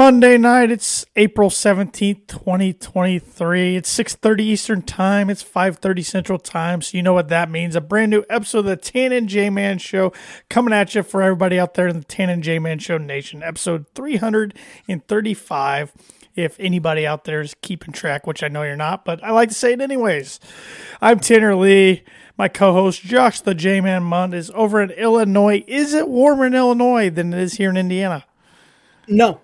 Monday night. It's April 17th, 2023. It's 6:30 Eastern Time. It's 5:30 Central Time. So you know what that means. A brand new episode of the Tan and J Man Show coming at you for everybody out there in the Tan and J Man Show Nation. Episode 335. If anybody out there is keeping track, which I know you're not, but I like to say it anyways. I'm Tanner Lee. My co-host Josh the J-Man Munt is over in Illinois. Is it warmer in Illinois than it is here in Indiana? No,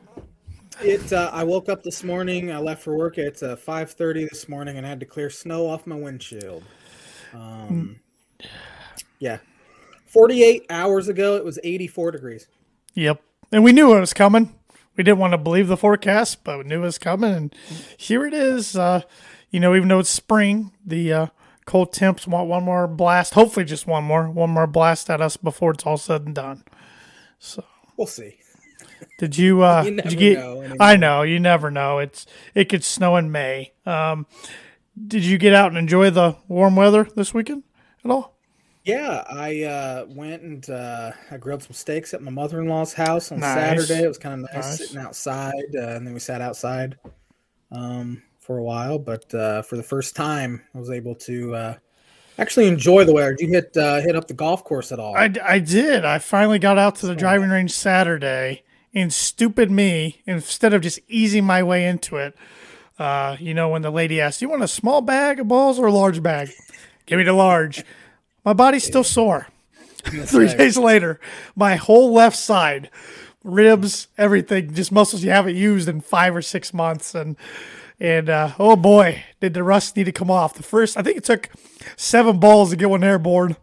it. Uh, I woke up this morning. I left for work at uh, five thirty this morning, and I had to clear snow off my windshield. Um, yeah, forty eight hours ago, it was eighty four degrees. Yep, and we knew it was coming. We didn't want to believe the forecast, but we knew it was coming, and here it is. Uh, you know, even though it's spring, the uh, cold temps want one more blast. Hopefully, just one more, one more blast at us before it's all said and done. So we'll see. Did you? Uh, you did you get? Know I know you never know. It's it could snow in May. Um, did you get out and enjoy the warm weather this weekend at all? Yeah, I uh, went and uh, I grilled some steaks at my mother in law's house on nice. Saturday. It was kind of nice, nice. sitting outside, uh, and then we sat outside um, for a while. But uh, for the first time, I was able to uh, actually enjoy the weather. Did you hit uh, hit up the golf course at all? I, I did. I finally got out to the driving range Saturday and stupid me, instead of just easing my way into it, uh, you know, when the lady asked, "You want a small bag of balls or a large bag?" Give me the large. My body's still sore. Three days later, my whole left side, ribs, everything, just muscles you haven't used in five or six months, and and uh, oh boy, did the rust need to come off. The first, I think it took seven balls to get one airborne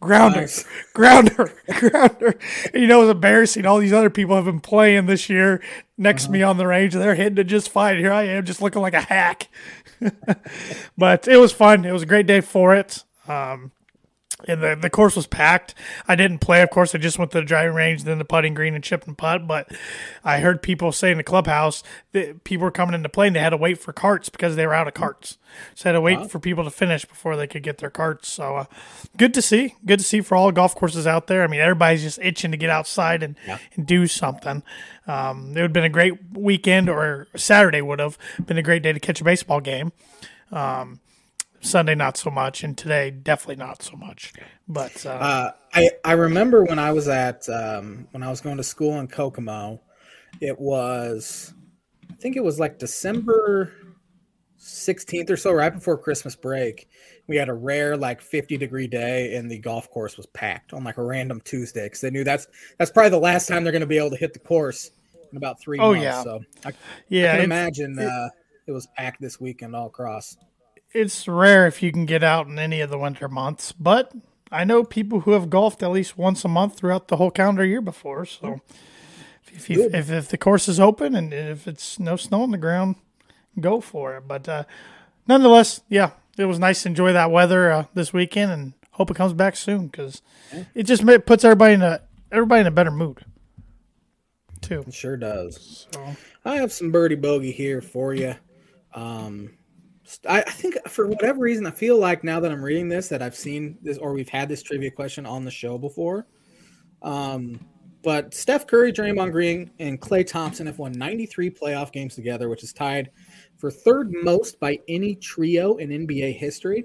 grounder, nice. grounder, grounder. And, you know, it was embarrassing. All these other people have been playing this year next uh-huh. to me uh-huh. on the range, and they're hitting it just fine. Here I am, just looking like a hack. but it was fun. It was a great day for it. Um, and the, the course was packed. I didn't play, of course. I just went to the driving range, then the putting green and chip and putt. But I heard people say in the clubhouse that people were coming into play and they had to wait for carts because they were out of carts. So I had to wait wow. for people to finish before they could get their carts. So uh, good to see. Good to see for all golf courses out there. I mean, everybody's just itching to get outside and, yeah. and do something. Um, it would have been a great weekend, or Saturday would have been a great day to catch a baseball game. Um, Sunday not so much, and today definitely not so much. But uh, uh, I I remember when I was at um, when I was going to school in Kokomo, it was I think it was like December sixteenth or so, right before Christmas break. We had a rare like fifty degree day, and the golf course was packed on like a random Tuesday because they knew that's that's probably the last time they're going to be able to hit the course in about three oh, months. Yeah. So I, yeah, I can imagine it, uh, it was packed this weekend all across it's rare if you can get out in any of the winter months, but I know people who have golfed at least once a month throughout the whole calendar year before. So if, you, if, if the course is open and if it's no snow on the ground, go for it. But uh, nonetheless, yeah, it was nice to enjoy that weather uh, this weekend and hope it comes back soon because it just puts everybody in a everybody in a better mood. Too. It sure does. So. I have some birdie bogey here for you. Um, I, I think for whatever reason, I feel like now that I'm reading this that I've seen this or we've had this trivia question on the show before. Um, but Steph Curry, Draymond Green, and Klay Thompson have won 93 playoff games together, which is tied for third most by any trio in NBA history.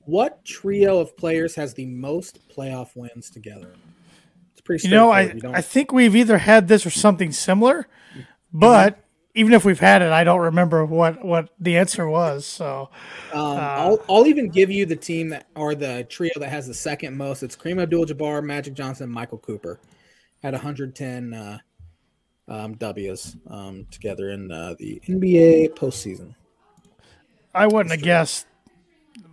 What trio of players has the most playoff wins together? It's pretty. You know, I you I think we've either had this or something similar, mm-hmm. but even if we've had it, I don't remember what what the answer was. So, um, uh, I'll I'll even give you the team that or the trio that has the second most. It's Kareem Abdul-Jabbar, Magic Johnson, Michael Cooper, had 110 uh, um, W's um, together in uh, the NBA postseason. I wouldn't have guessed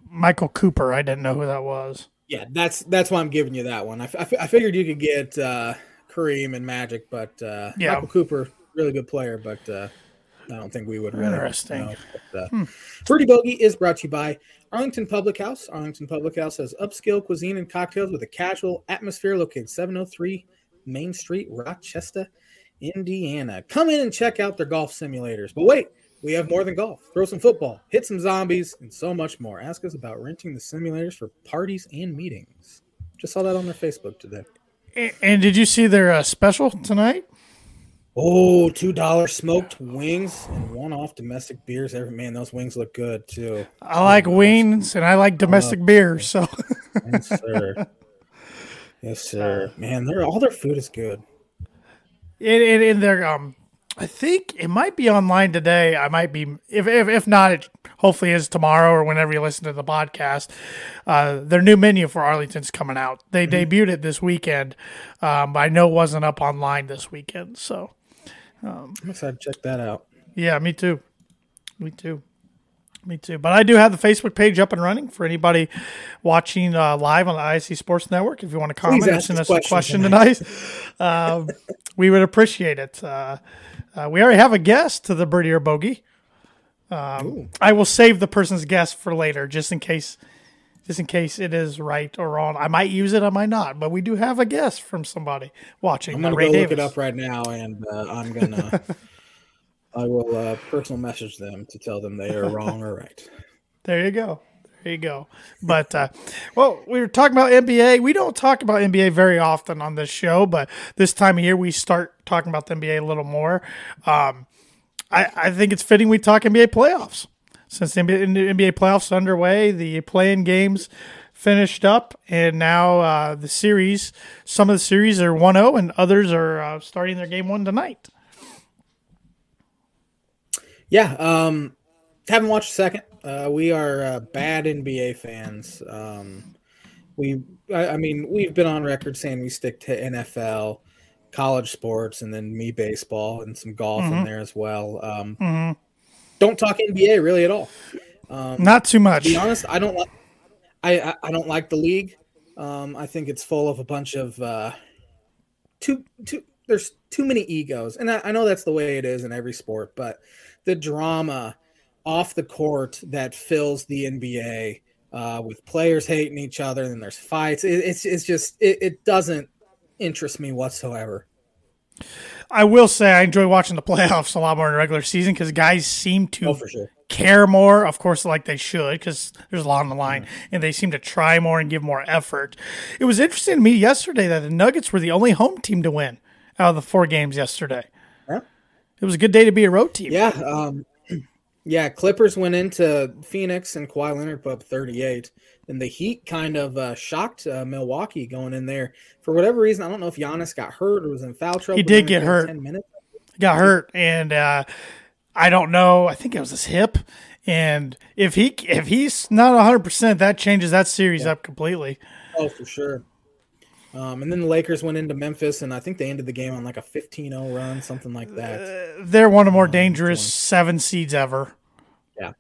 Michael Cooper. I didn't know who that was. Yeah, that's that's why I'm giving you that one. I, f- I figured you could get uh, Kareem and Magic, but uh, yeah. Michael Cooper really good player, but uh, I don't think we would really. Interesting. Know. But, uh, hmm. Birdie Bogey is brought to you by Arlington Public House. Arlington Public House has upscale cuisine and cocktails with a casual atmosphere located 703 Main Street, Rochester, Indiana. Come in and check out their golf simulators. But wait, we have more than golf. Throw some football, hit some zombies, and so much more. Ask us about renting the simulators for parties and meetings. Just saw that on their Facebook today. And did you see their uh, special tonight? Oh, two dollar smoked wings and one off domestic beers. Every man, those wings look good too. I like wings and I like domestic uh, beers. So, yes, sir. Yes, sir. Man, their all their food is good. In, in, in their um, I think it might be online today. I might be if if, if not, it hopefully is tomorrow or whenever you listen to the podcast. Uh, their new menu for Arlington's coming out. They mm-hmm. debuted it this weekend, um, but I know it wasn't up online this weekend. So um, I'm excited to check that out. Yeah, me too. Me too. Me too. But I do have the Facebook page up and running for anybody watching uh, live on the ISC Sports Network. If you want to comment or send us a question tonight, um, we would appreciate it. Uh, uh, we already have a guest to the Birdie or Bogey. Um, I will save the person's guess for later, just in case, just in case it is right or wrong. I might use it, I might not, but we do have a guess from somebody watching. I'm gonna Ray go Davis. look it up right now, and uh, I'm gonna. I will uh, personal message them to tell them they are wrong or right. There you go. There you go. But uh, well, we were talking about NBA. We don't talk about NBA very often on this show, but this time of year we start talking about the NBA a little more. Um, I, I think it's fitting we talk NBA playoffs since the NBA, NBA playoffs underway. The playing games finished up, and now uh, the series. Some of the series are 1-0, and others are uh, starting their game one tonight. Yeah, um, haven't watched a second. Uh, we are uh, bad NBA fans. Um, we, I, I, mean, we've been on record saying we stick to NFL college sports and then me baseball and some golf mm-hmm. in there as well. Um, mm-hmm. Don't talk NBA really at all. Um, Not too much. To be honest, I don't like. I, I don't like the league. Um, I think it's full of a bunch of uh, too too. There's too many egos, and I, I know that's the way it is in every sport. But the drama off the court that fills the NBA uh, with players hating each other, and there's fights. It, it's it's just it, it doesn't interest me whatsoever. I will say I enjoy watching the playoffs a lot more in the regular season because guys seem to oh, sure. care more, of course, like they should, because there's a lot on the line, mm-hmm. and they seem to try more and give more effort. It was interesting to me yesterday that the Nuggets were the only home team to win out of the four games yesterday. Yeah. It was a good day to be a road team. Yeah. Um, yeah. Clippers went into Phoenix and Kawhi Leonard put up 38 and the Heat kind of uh, shocked uh, Milwaukee going in there for whatever reason. I don't know if Giannis got hurt or was in foul trouble. He did get hurt. Ten minutes. Got hurt, and uh, I don't know. I think it was his hip. And if he if he's not 100, percent that changes that series yeah. up completely. Oh, for sure. Um, and then the Lakers went into Memphis, and I think they ended the game on like a 15-0 run, something like that. Uh, they're one of the more um, dangerous 20. seven seeds ever. Yeah,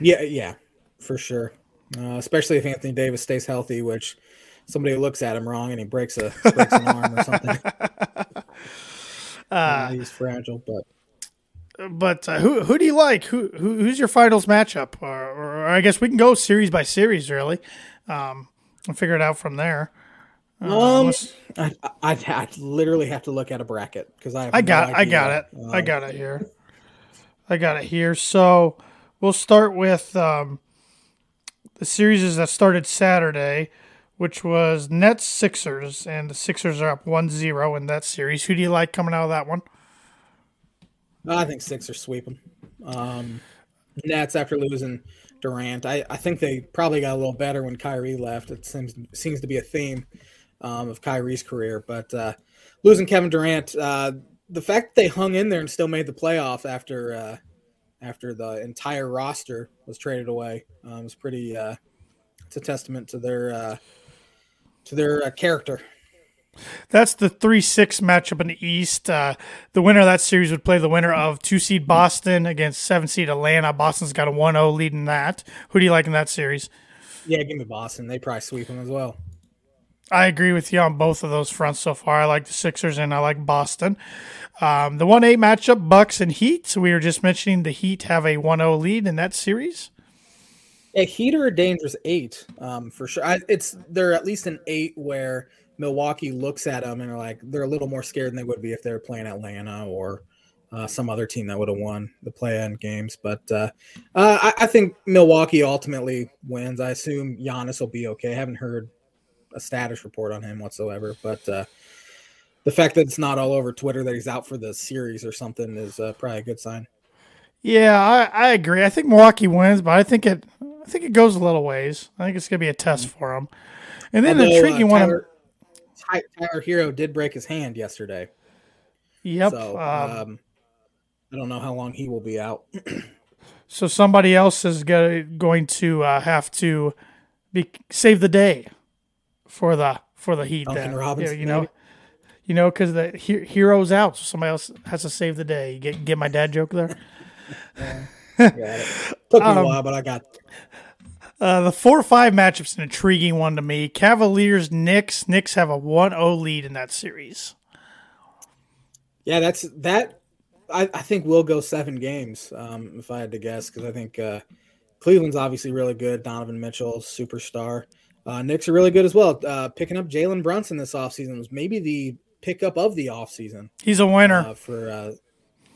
yeah, yeah, for sure uh, especially if Anthony Davis stays healthy, which somebody looks at him wrong and he breaks a breaks an arm or something. Uh, he's fragile, but but uh, who who do you like? Who, who who's your finals matchup? Or, or, I guess we can go series by series, really, um, and figure it out from there. Uh, um, I, I'd, I'd, literally have to look at a bracket because I I got no I got it um, I got it here. I got it here. So we'll start with um, the series is that started Saturday, which was Nets Sixers, and the Sixers are up 1 0 in that series. Who do you like coming out of that one? I think Sixers sweep them. Um, Nets after losing Durant, I, I think they probably got a little better when Kyrie left. It seems seems to be a theme um, of Kyrie's career, but uh, losing Kevin Durant, uh, the fact that they hung in there and still made the playoff after uh, after the entire roster was traded away. Um, it's pretty. Uh, it's a testament to their uh, to their uh, character. That's the three six matchup in the East. Uh, the winner of that series would play the winner of two seed Boston against seven seed Atlanta. Boston's got a 1-0 lead in that. Who do you like in that series? Yeah, give me Boston. They probably sweep them as well. I agree with you on both of those fronts so far. I like the Sixers and I like Boston. Um, the 1 8 matchup, Bucks and Heat. So we were just mentioning the Heat have a 1 0 lead in that series. A Heat are a dangerous eight um, for sure. I, it's They're at least an eight where Milwaukee looks at them and are like, they're a little more scared than they would be if they were playing Atlanta or uh, some other team that would have won the play-in games. But uh, uh, I, I, think Milwaukee ultimately wins. I assume Giannis will be okay. I haven't heard a status report on him whatsoever, but uh, the fact that it's not all over Twitter that he's out for the series or something is uh, probably a good sign. Yeah, I, I agree. I think Milwaukee wins, but I think it I think it goes a little ways. I think it's going to be a test for him. And then Although, the intriguing uh, Tyler, one. Tyler Herro did break his hand yesterday. Yep. So um, um, I don't know how long he will be out. so somebody else is going to uh, have to be save the day for the for the Heat. Duncan then. Robinson, you know, maybe? you know, because the he- hero's out, so somebody else has to save the day. You get get my dad joke there. yeah. Took me um, a while, but I got. Uh, the four five matchup's an intriguing one to me. Cavaliers Knicks. Knicks have a 1-0 lead in that series. Yeah, that's that. I, I think we'll go seven games um, if I had to guess because I think uh, Cleveland's obviously really good. Donovan Mitchell, superstar. Uh, Knicks are really good as well. Uh, picking up Jalen Brunson this offseason was maybe the pickup of the offseason. He's a winner. Uh, for uh,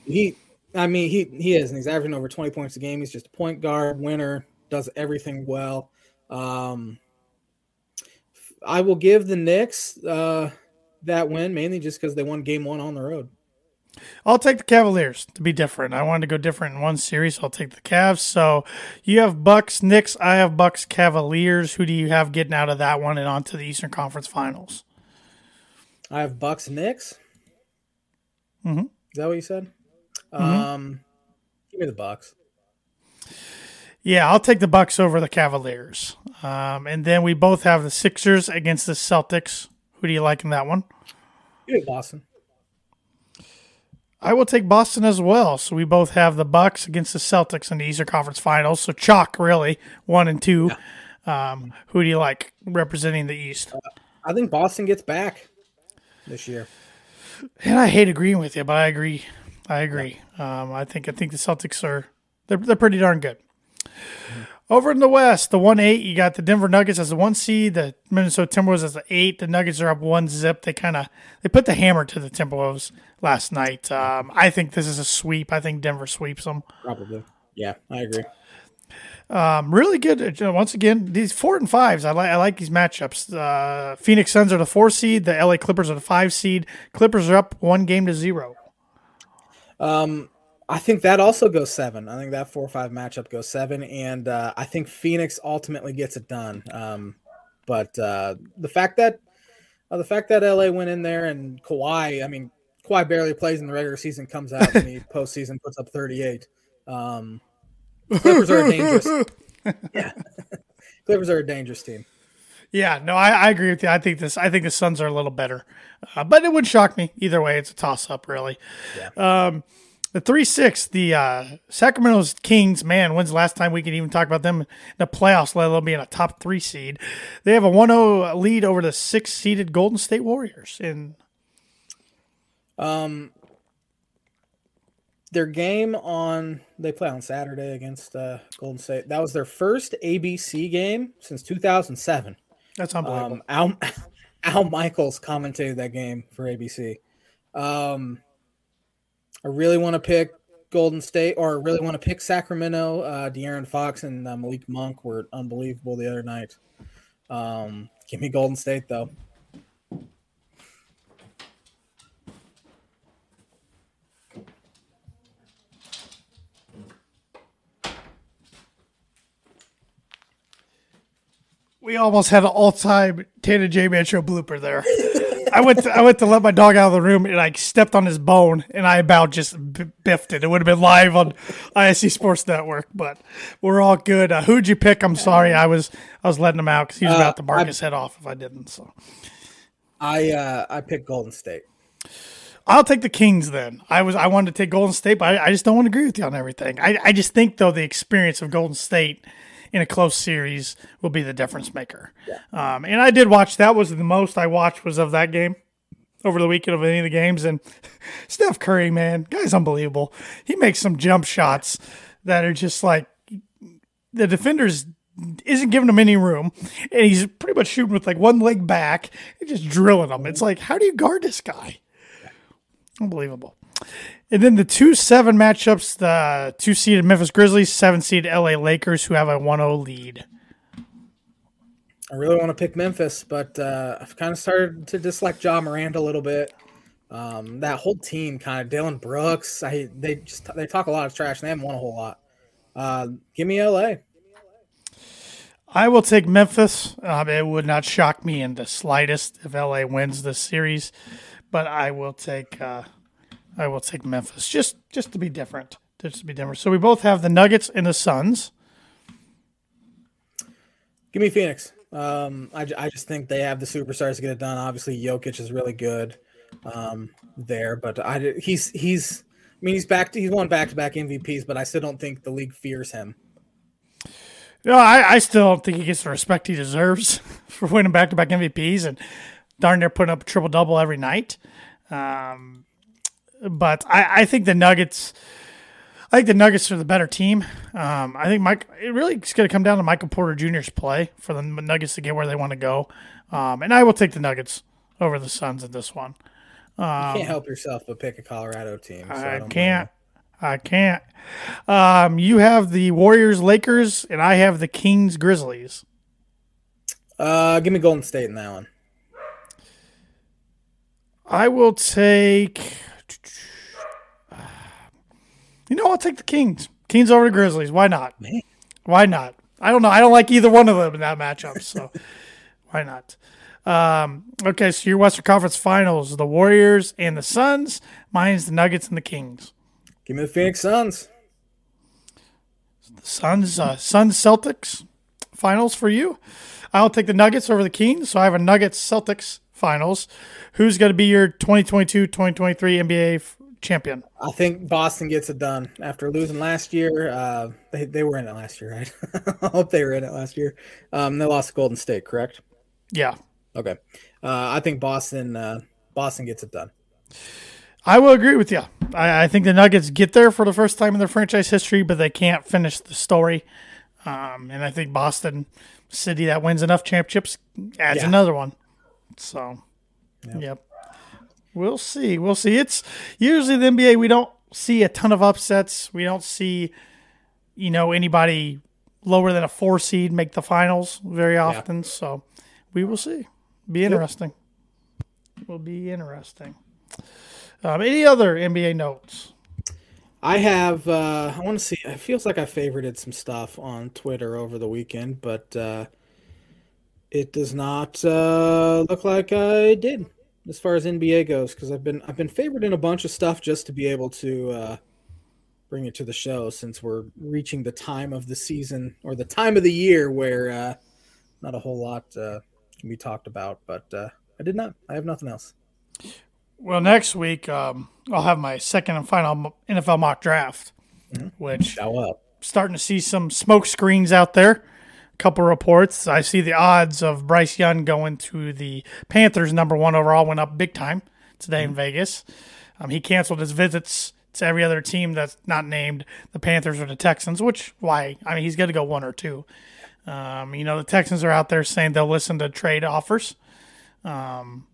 he, I mean, he he is, and he's averaging over 20 points a game. He's just a point guard, winner, does everything well. Um, I will give the Knicks uh, that win mainly just because they won game one on the road. I'll take the Cavaliers to be different. I wanted to go different in one series. So I'll take the Cavs. So you have Bucks, Knicks. I have Bucks, Cavaliers. Who do you have getting out of that one and on to the Eastern Conference Finals? I have Bucks, Knicks. Mm-hmm. Is that what you said? Mm-hmm. Um, give me the Bucks. Yeah, I'll take the Bucks over the Cavaliers. Um, and then we both have the Sixers against the Celtics. Who do you like in that one? Give Boston. I will take Boston as well. So we both have the Bucks against the Celtics in the Eastern Conference Finals. So chalk, really, one and two. Yeah. Um, who do you like representing the East? Uh, I think Boston gets back this year. And I hate agreeing with you, but I agree. I agree. Yeah. Um, I think I think the Celtics are they're they're pretty darn good. Mm-hmm. Over in the West, the one eight, you got the Denver Nuggets as the one seed, the Minnesota Timberwolves as the eight. The Nuggets are up one zip. They kind of they put the hammer to the Timberwolves last night. Um, I think this is a sweep. I think Denver sweeps them. Probably, yeah, I agree. Um, really good. Uh, once again, these four and fives. I like. I like these matchups. Uh, Phoenix Suns are the four seed. The LA Clippers are the five seed. Clippers are up one game to zero. Um, I think that also goes seven. I think that four or five matchup goes seven, and uh, I think Phoenix ultimately gets it done. Um, but uh, the fact that uh, the fact that LA went in there and Kawhi, I mean, Kawhi barely plays in the regular season, comes out in the postseason, puts up thirty eight. Um, Clippers are dangerous. yeah, Clippers are a dangerous team. Yeah, no, I, I, agree with you. I think this. I think the Suns are a little better, uh, but it would shock me either way. It's a toss up, really. Yeah. Um, the three six, the uh, Sacramento's Kings. Man, when's the last time we could even talk about them in the playoffs? Let alone being a top three seed. They have a 1-0 lead over the six seeded Golden State Warriors. In um, their game on they play on Saturday against uh, Golden State. That was their first ABC game since 2007. That's unbelievable. Um, Al, Al Michaels commentated that game for ABC. Um, I really want to pick Golden State or I really want to pick Sacramento. Uh, De'Aaron Fox and uh, Malik Monk were unbelievable the other night. Um, give me Golden State though. We almost had an all-time Tana J Man show blooper there. I went to, I went to let my dog out of the room and I stepped on his bone and I about just biffed it. It would have been live on ISC Sports Network, but we're all good. Uh, who'd you pick? I'm sorry, I was I was letting him out because he was uh, about to bark I, his head off if I didn't. So I uh, I picked Golden State. I'll take the Kings then. I was I wanted to take Golden State, but I, I just don't want to agree with you on everything. I, I just think though the experience of Golden State in a close series will be the difference maker. Yeah. Um, and I did watch. That was the most I watched was of that game over the weekend of any of the games. And Steph Curry, man, guy's unbelievable. He makes some jump shots that are just like the defenders isn't giving him any room, and he's pretty much shooting with like one leg back, and just drilling them. It's like, how do you guard this guy? Unbelievable. And then the two seven matchups: the two seeded Memphis Grizzlies, seven seed LA Lakers, who have a 1-0 lead. I really want to pick Memphis, but uh, I've kind of started to dislike Ja Morant a little bit. Um, that whole team, kind of Dillon Brooks, I they just they talk a lot of trash. and They haven't won a whole lot. Uh, give me LA. I will take Memphis. Um, it would not shock me in the slightest if LA wins this series, but I will take uh, I will take Memphis just just to be different. Just to be different. So we both have the Nuggets and the Suns. Give me Phoenix. Um, I, I just think they have the superstars to get it done. Obviously, Jokic is really good um, there, but I he's he's I mean he's back to, he's won back to back MVPs, but I still don't think the league fears him. No, I, I still don't think he gets the respect he deserves for winning back to back MVPs and darn near putting up a triple double every night. Um, but I, I think the Nuggets. I think the Nuggets are the better team. Um, I think Mike. It really is going to come down to Michael Porter Jr.'s play for the Nuggets to get where they want to go, um, and I will take the Nuggets over the Suns in this one. Um, you can't help yourself but pick a Colorado team. So I, I can't. I can't. Um, you have the Warriors, Lakers, and I have the Kings, Grizzlies. Uh, give me Golden State in that one. I will take. You know, I'll take the Kings. Kings over the Grizzlies. Why not? Man. Why not? I don't know. I don't like either one of them in that matchup. So why not? Um, okay, so your Western Conference Finals: the Warriors and the Suns. Mine's the Nuggets and the Kings. Give me the Phoenix Suns. The Suns, uh, Suns Celtics Finals for you. I'll take the Nuggets over the Kings. So I have a Nuggets Celtics Finals. Who's going to be your 2022-2023 NBA champion? I think Boston gets it done after losing last year. Uh, they, they were in it last year, right? I hope they were in it last year. Um, they lost to Golden State, correct? Yeah. Okay. Uh, I think Boston uh, Boston gets it done. I will agree with you. I, I, think the Nuggets get there for the first time in their franchise history, but they can't finish the story. Um, and I think Boston City that wins enough championships adds yeah. another one. So, yep. yep. We'll see. We'll see. It's usually the NBA. We don't see a ton of upsets. We don't see, you know, anybody lower than a four seed make the finals very often. Yeah. So, we will see. Be interesting. Yep. Will be interesting. Um, any other NBA notes? I have. Uh, I want to see. It feels like I favorited some stuff on Twitter over the weekend, but uh, it does not uh, look like I did as far as NBA goes because I've been I've been favored in a bunch of stuff just to be able to uh, bring it to the show since we're reaching the time of the season or the time of the year where uh, not a whole lot uh, can be talked about. But uh, I did not. I have nothing else. Well, next week um, I'll have my second and final NFL mock draft, mm-hmm. which. Starting to see some smoke screens out there couple reports. I see the odds of Bryce Young going to the Panthers number one overall went up big time today mm-hmm. in Vegas. Um, he canceled his visits to every other team that's not named the Panthers or the Texans, which why? I mean, he's going to go one or two. Um, you know, the Texans are out there saying they'll listen to trade offers. Um,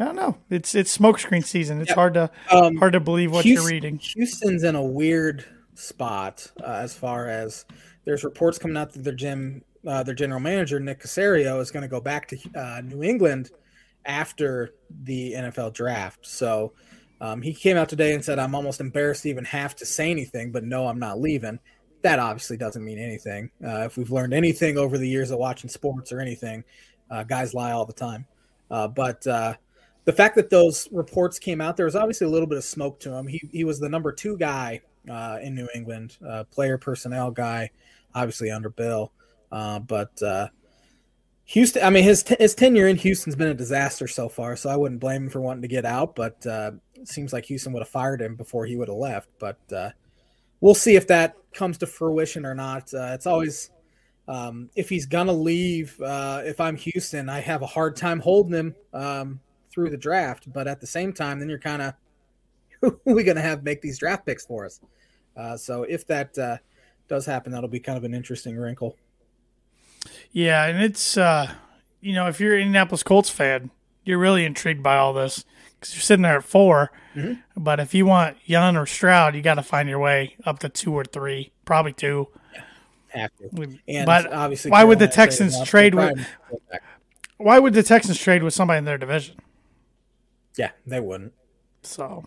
I don't know. It's it's smokescreen season. It's yep. hard to um, hard to believe what Houston, you're reading. Houston's in a weird spot uh, as far as there's reports coming out that their gym, uh, their general manager Nick Caserio is going to go back to uh, New England after the NFL draft. So um, he came out today and said, "I'm almost embarrassed to even have to say anything, but no, I'm not leaving." That obviously doesn't mean anything. Uh, if we've learned anything over the years of watching sports or anything, uh, guys lie all the time. Uh, but uh, the fact that those reports came out, there was obviously a little bit of smoke to him. He he was the number two guy in New England, player personnel guy obviously under Bill. Uh, but uh, Houston, I mean, his t- his tenure in Houston's been a disaster so far, so I wouldn't blame him for wanting to get out. But uh, it seems like Houston would have fired him before he would have left. But uh, we'll see if that comes to fruition or not. Uh, it's always um, if he's gonna leave. Uh, if I'm Houston, I have a hard time holding him um, through the draft. But at the same time, then you're kind of who are we gonna have make these draft picks for us? so if that does happen, that'll be kind of an interesting wrinkle. Yeah, and it's uh, you know if you're an Indianapolis Colts fan, you're really intrigued by all this because you're sitting there at 4 mm-hmm. But if you want Young or Stroud, you got to find your way up to two or three, probably two. Yeah, have to. And but obviously, why would the Texans trade with? Why would the Texans trade with somebody in their division? Yeah, they wouldn't. So,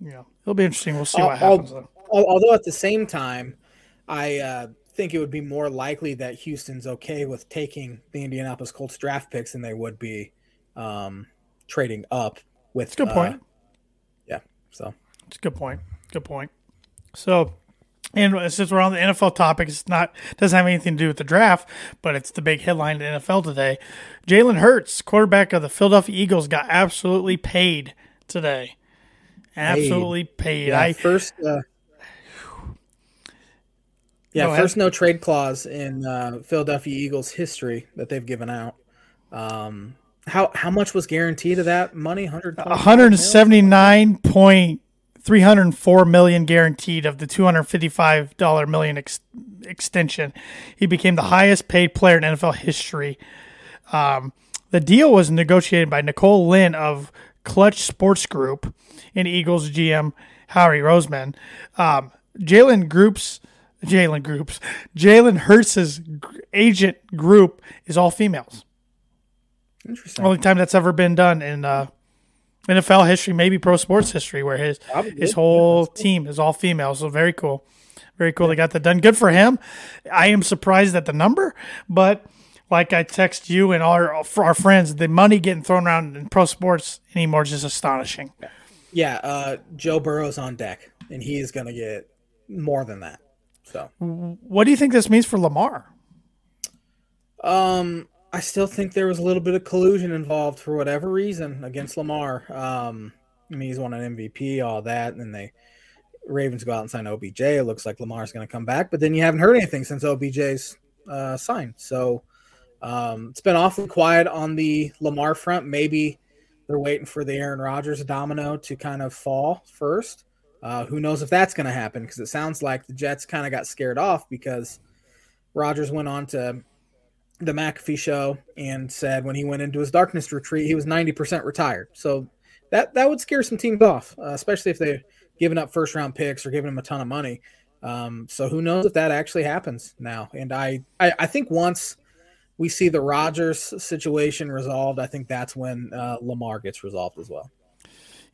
yeah, it'll be interesting. We'll see what happens. Though. Although at the same time, I uh, think it would be more likely that Houston's okay with taking the Indianapolis Colts draft picks than they would be um, trading up with. That's a good point. Uh, yeah, so it's a good point. Good point. So, and since we're on the NFL topic, it's not doesn't have anything to do with the draft, but it's the big headline in the NFL today. Jalen Hurts, quarterback of the Philadelphia Eagles, got absolutely paid today. Absolutely paid. paid. Yeah, I first. Uh, yeah, first no trade clause in uh, Philadelphia Eagles history that they've given out. Um, how how much was guaranteed of that money? 179 point 304 million guaranteed of the 255 dollar million ex- extension. He became the highest paid player in NFL history. Um, the deal was negotiated by Nicole Lynn of Clutch Sports Group and Eagles GM Howie Roseman. Um, Jalen Groups, Jalen Groups, Jalen Hurts's agent group is all females. Interesting. Only time that's ever been done in uh, NFL history, maybe pro sports history, where his Probably his whole cool. team is all female. So very cool, very cool. Yeah. They got that done. Good for him. I am surprised at the number, but like I text you and our our friends, the money getting thrown around in pro sports anymore is just astonishing. Yeah, uh, Joe Burrow's on deck, and he is going to get more than that. So, what do you think this means for Lamar? Um, I still think there was a little bit of collusion involved for whatever reason against Lamar. Um, I mean, he's won an MVP, all that, and then they Ravens go out and sign OBJ. It looks like Lamar's going to come back, but then you haven't heard anything since OBJ's uh, signed. So um, it's been awfully quiet on the Lamar front. Maybe they're waiting for the Aaron Rodgers domino to kind of fall first. Uh, who knows if that's going to happen? Because it sounds like the Jets kind of got scared off because Rodgers went on to the McAfee show and said when he went into his darkness retreat, he was 90% retired. So that that would scare some teams off, uh, especially if they're giving up first round picks or giving them a ton of money. Um, so who knows if that actually happens now? And I, I, I think once we see the Rodgers situation resolved, I think that's when uh, Lamar gets resolved as well.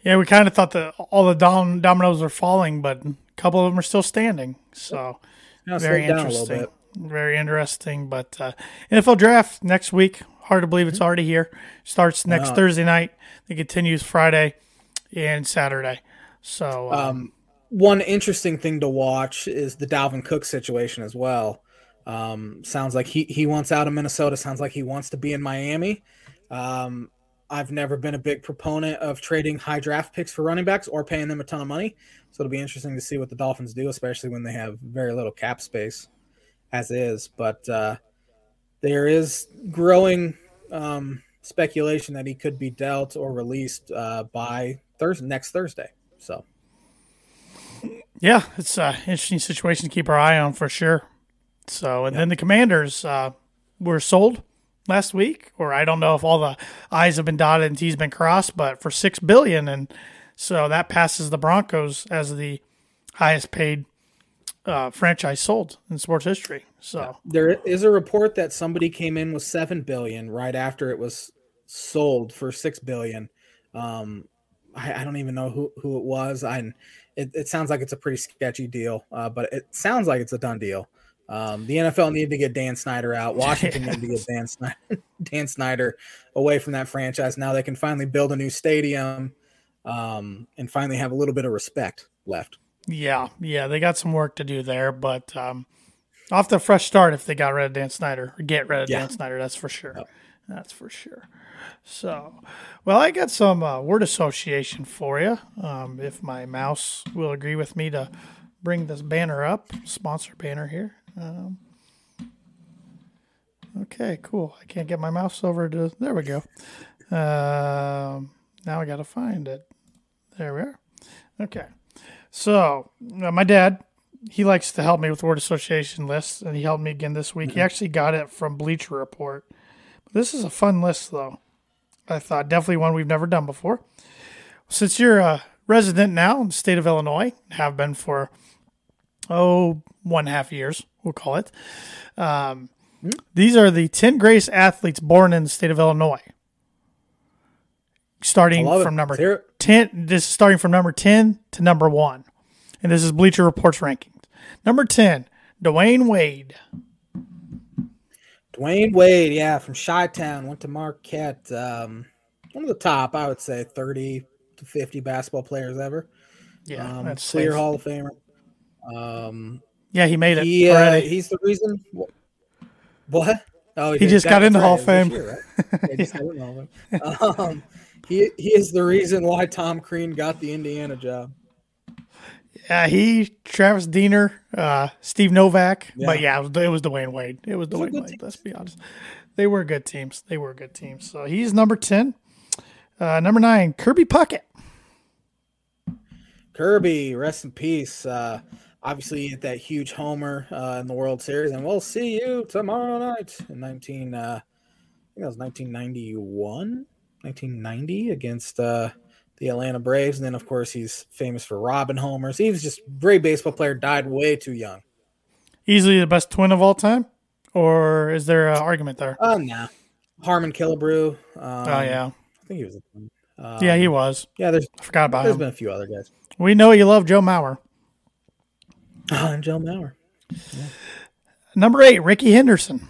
Yeah, we kind of thought that all the dom- dominoes were falling, but a couple of them are still standing. So very interesting very interesting. But uh, NFL draft next week. Hard to believe it's mm-hmm. already here. Starts next wow. Thursday night. It continues Friday and Saturday. So, um, um, one interesting thing to watch is the Dalvin Cook situation as well. Um, sounds like he he wants out of Minnesota. Sounds like he wants to be in Miami. Um, I've never been a big proponent of trading high draft picks for running backs or paying them a ton of money. So it'll be interesting to see what the Dolphins do, especially when they have very little cap space as is. But uh, there is growing um, speculation that he could be dealt or released uh, by Thursday next Thursday. So, yeah, it's an interesting situation to keep our eye on for sure. So, and then the Commanders uh, were sold last week, or I don't know if all the I's have been dotted and T's been crossed, but for six billion, and so that passes the Broncos as the highest paid uh, franchise sold in sports history. So there is a report that somebody came in with seven billion right after it was sold for six billion. Um, I, I, don't even know who, who it was. I it, it sounds like it's a pretty sketchy deal, uh, but it sounds like it's a done deal. Um, the NFL needed to get Dan Snyder out. Washington needed to get Dan Snyder, Dan Snyder away from that franchise. Now they can finally build a new stadium um, and finally have a little bit of respect left. Yeah, yeah, they got some work to do there, but um, off the fresh start if they got rid of Dan Snyder or get rid of yeah. Dan Snyder. That's for sure. Yep. That's for sure. So, well, I got some uh, word association for you. Um, if my mouse will agree with me to bring this banner up, sponsor banner here. Um, okay, cool. I can't get my mouse over to. There we go. Um, now I got to find it. There we are. Okay. So uh, my dad, he likes to help me with word association lists, and he helped me again this week. Mm-hmm. He actually got it from Bleacher Report. This is a fun list, though. I thought definitely one we've never done before. Since you're a resident now in the state of Illinois, have been for oh one half years, we'll call it. Um, mm-hmm. These are the ten greatest athletes born in the state of Illinois. starting from number 10. This is starting from number 10 to number 1. And this is Bleacher Report's rankings. Number 10, Dwyane Wade. Dwyane Wade, yeah, from Chi Town, went to Marquette. Um, one of the top, I would say, 30 to 50 basketball players ever. Yeah, um, that's clear safe. Hall of Famer. Um, yeah, he made it. He, uh, he's the reason. What? Oh, he, he just got in the Hall of Fame. Year, right? um, he he is the reason why Tom Crean got the Indiana job. Yeah, he, Travis Diener, uh, Steve Novak, yeah. but yeah, it was, it was Dwyane Wade. It was Dwyane Wade. Teams. Let's be honest, they were good teams. They were good teams. So he's number ten. Uh, number nine, Kirby Puckett. Kirby, rest in peace. Uh, obviously, hit that huge homer uh, in the World Series, and we'll see you tomorrow night in nineteen. Uh, I think that was nineteen ninety one. 1990 against uh, the Atlanta Braves. And then, of course, he's famous for robbing homers. He was just great baseball player, died way too young. Easily the best twin of all time? Or is there an argument there? Oh, uh, nah. Harmon Killebrew. Um, oh, yeah. I think he was a twin. Um, yeah, he was. Yeah, there's I forgot about there's him. There's been a few other guys. We know you love Joe Mauer. Oh, and Joe Mauer. Yeah. Number eight, Rickey Henderson.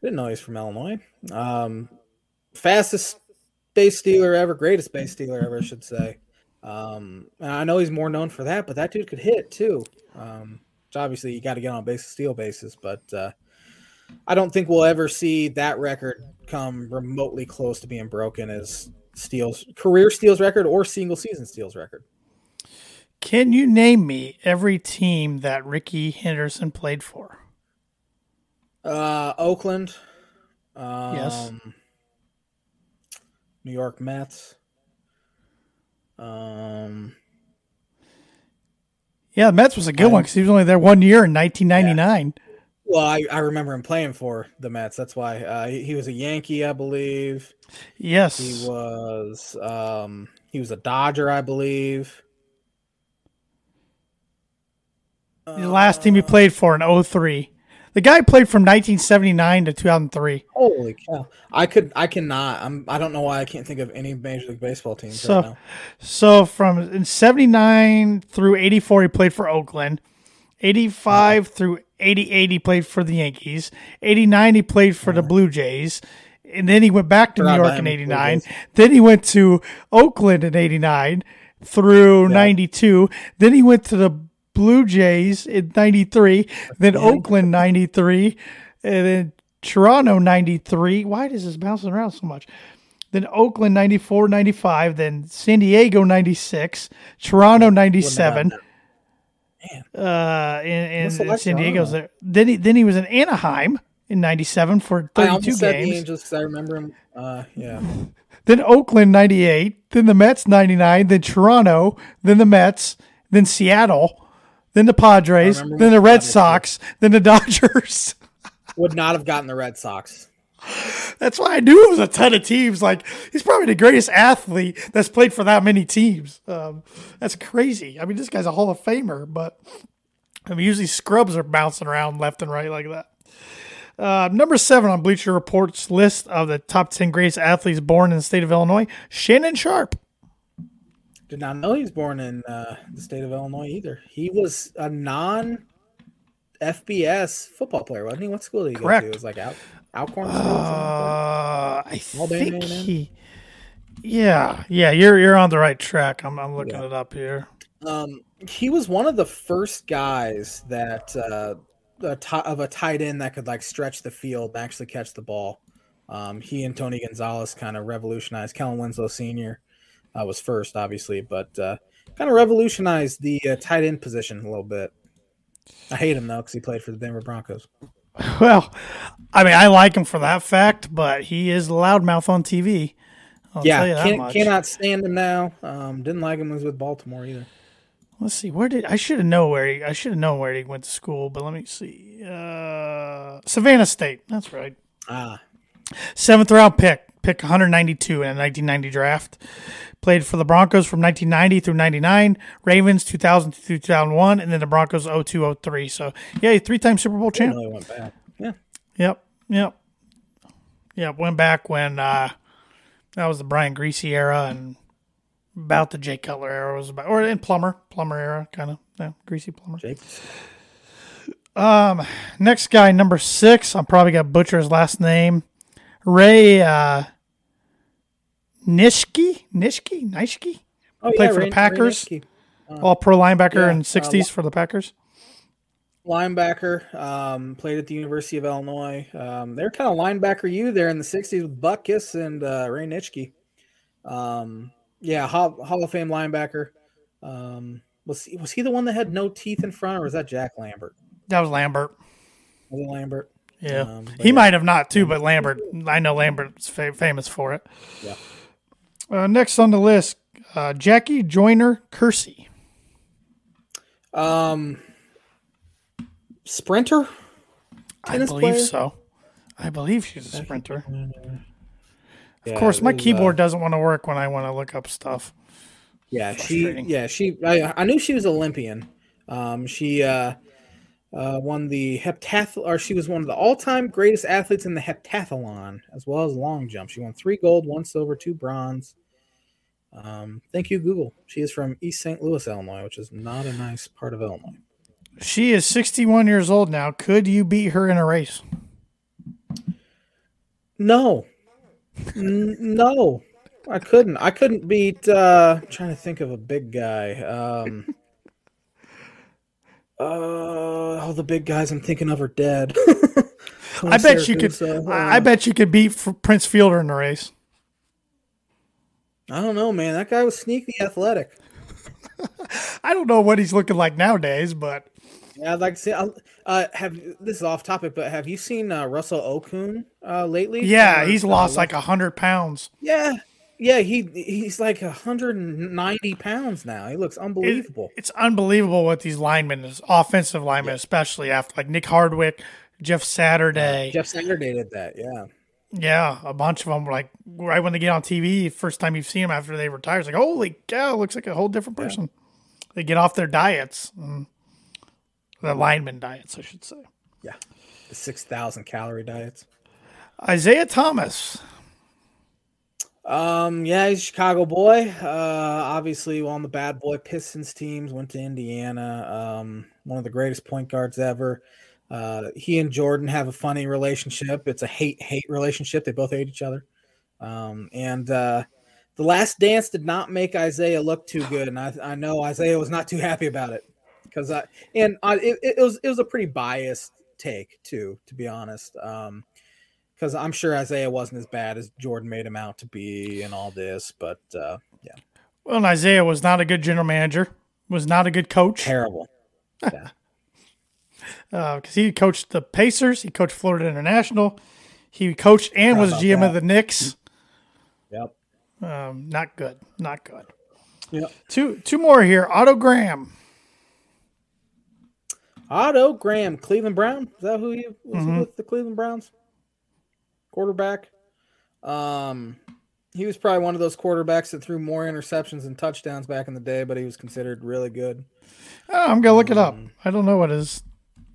Didn't know he's from Illinois. Um, fastest base stealer ever, greatest base stealer ever, I should say. Um, I know he's more known for that, but that dude could hit too. Um, which obviously you got to get on base steal bases, but uh, I don't think we'll ever see that record come remotely close to being broken as steals career steals record or single season steals record. Can you name me every team that Rickey Henderson played for? Uh, Oakland. Um, yes. New York Mets. Um, yeah, the Mets was a good I, one because he was only there one year in 1999. Yeah. Well, I, I remember him playing for the Mets. That's why uh, he, he, was a Yankee, I believe. Yes, he was. Um, he was a Dodger, I believe. The last team he played for in 03. The guy played from 1979 to 2003. Holy cow! I could, I cannot. I'm, I don't know why I can't think of any Major League Baseball teams so, right. So from in 79 through 84, he played for Oakland. 85 uh-huh. through 88, he played for the Yankees. 89, he played for uh-huh. the Blue Jays. And then he went back to New York in 89. Then he went to Oakland in 89 through yeah. 92. Then he went to the Blue Jays in 93, then Oakland 93, and then Toronto 93. Why does this bouncing around so much? Then Oakland 94, 95, then San Diego 96, Toronto 97. Uh, in, in San Diego's there. Then he, then he was in Anaheim in 97 for 32 games. Angels, I remember him. Uh, yeah. Then Oakland 98, then the Mets 99, then Toronto, then the Mets, then Seattle, then the Padres, then the Red Sox, then the Dodgers. Would not have gotten the Red Sox. That's why I knew it was a ton of teams. Like he's probably the greatest athlete that's played for that many teams. Um, that's crazy. I mean, this guy's a Hall of Famer, but I mean, usually scrubs are bouncing around left and right like that. Uh, number seven on Bleacher Report's list of the top ten greatest athletes born in the state of Illinois, Shannon Sharpe. Did not know he's born in uh, the state of Illinois either. He was a non FBS football player, wasn't he? What school did he Correct. go to? It was like out Alcorn. Uh, I think he. Yeah, yeah, you're you're on the right track. I'm I'm looking yeah. it up here. Um, he was one of the first guys that uh, a t- of a tight end that could like stretch the field and actually catch the ball. Um, he and Tony Gonzalez kind of revolutionized. Kellen Winslow Sr uh, was first, obviously, but uh, kind of revolutionized the uh, tight end position a little bit. I hate him though because he played for the Denver Broncos. Well, I mean, I like him for that fact, but he is loudmouth on TV. I'll yeah, can, cannot stand him now. Um, didn't like him when he was with Baltimore either. Let's see, where did I should have known where he I should have known where he went to school, but let me see. Uh, Savannah State. That's right. Ah, seventh round pick, pick 192 in a 1990 draft. Played for the Broncos from 1990 through 99, Ravens 2000 to 2001, and then the Broncos 02 03. So, yeah, three time Super Bowl champ. Really went back. Yeah. Yep. Yep. Yep. Went back when uh, That was the Brian Griese era and about the Jay Cutler era was about, or in Plummer, Plummer era, kind of, yeah, Griese Plummer. Jake. Um, next guy, number six. I'm probably gonna butcher his last name. Ray uh, Nishki, Nishki, Nishki. Oh, Played yeah, for the Packers. Nitschke. All pro linebacker yeah, in uh, '60s for the Packers. linebacker. Um, played at the University of Illinois. Um, they're kind of linebacker you there in the '60s with Butkus and uh, Ray Nitschke. Um, yeah, Hall, Hall of Fame linebacker. Um, was he, was he the one that had no teeth in front, or was that Jack Lambert? That was Lambert. Was Lambert? Yeah, Um, he yeah. might have not too, but Lambert. I know Lambert's fa- famous for it. Yeah. Uh, next on the list, uh, Jackie Joyner Kersee. Um, sprinter. I believe player? so. I believe she's a sprinter. Yeah, Of course, my was, uh, keyboard doesn't want to work when I want to look up stuff. Yeah, she. Yeah, she. I, I knew she was Olympian. Um, she uh, uh, won the heptath, or she was one of the all-time greatest athletes in the heptathlon, as well as long jump. She won three gold, one silver, two bronze. Um, thank you, Google. She is from East St. Louis, Illinois, which is not a nice part of Illinois. She is 61 years old now. Could you beat her in a race? No, N- no, I couldn't. I couldn't beat. Uh, I'm trying to think of a big guy. Um, uh, all the big guys I'm thinking of are dead. I bet you could. Siragusa, I, uh, bet you could beat Prince Fielder in a race. I don't know, man. That guy was sneaky athletic. I don't know what he's looking like nowadays, but Yeah, I'd like to see. Uh, have this is off topic, but have you seen uh, Russell Okung uh, lately? yeah, he's uh, lost like- a hundred pounds. Yeah, yeah. He he's like 190 pounds now. He looks It- unbelievable. it's unbelievable what these linemen, is offensive linemen, especially after like Nick Hardwick, Jeff Saturday. Jeff Saturday did that. Yeah. Yeah, a bunch of them. Were like right when they get on TV, first time you've seen them after they retire, it's like, holy cow, looks like a whole different person. They get off their diets, mm. the lineman diets, I should say. Yeah. The 6,000 calorie diets. Isiah Thomas. Um, yeah, he's a Chicago boy. Uh, obviously on the bad boy Pistons teams, went to Indiana. Um, one of the greatest point guards ever. Uh, he and Jordan have a funny relationship. It's a hate hate relationship. They both hate each other. Um, and uh, the last dance did not make Isiah look too good, and I, I know Isiah was not too happy about it because I and I, it, it was it was a pretty biased take too, to be honest. Um, because I'm sure Isiah wasn't as bad as Jordan made him out to be and all this, but uh, yeah, Well, Isiah was not a good general manager, was not a good coach terrible. Because he coached the Pacers, he coached Florida International, he coached and was GM that. of the Knicks. Yep. Um, not good, not good. Yep. Two two more here. Otto Graham. Otto Graham, Cleveland Brown. Is that who you was Mhm. with the Cleveland Browns? Quarterback. Um, he was probably one of those quarterbacks that threw more interceptions and touchdowns back in the day, but he was considered really good. Oh, I'm gonna look it up. I don't know what his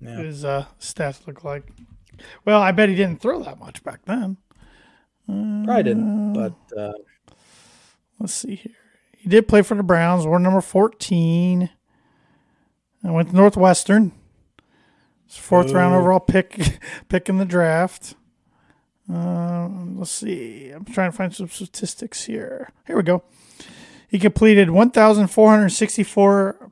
Yeah. his uh, stats look like. Well, I bet he didn't throw that much back then. Probably didn't, but uh, Let's see here. He did play for the Browns. Wore number fourteen. I went to Northwestern. Fourth round overall pick pick in the draft. Um, let's see. I'm trying to find some statistics here. Here we go. He completed 1,464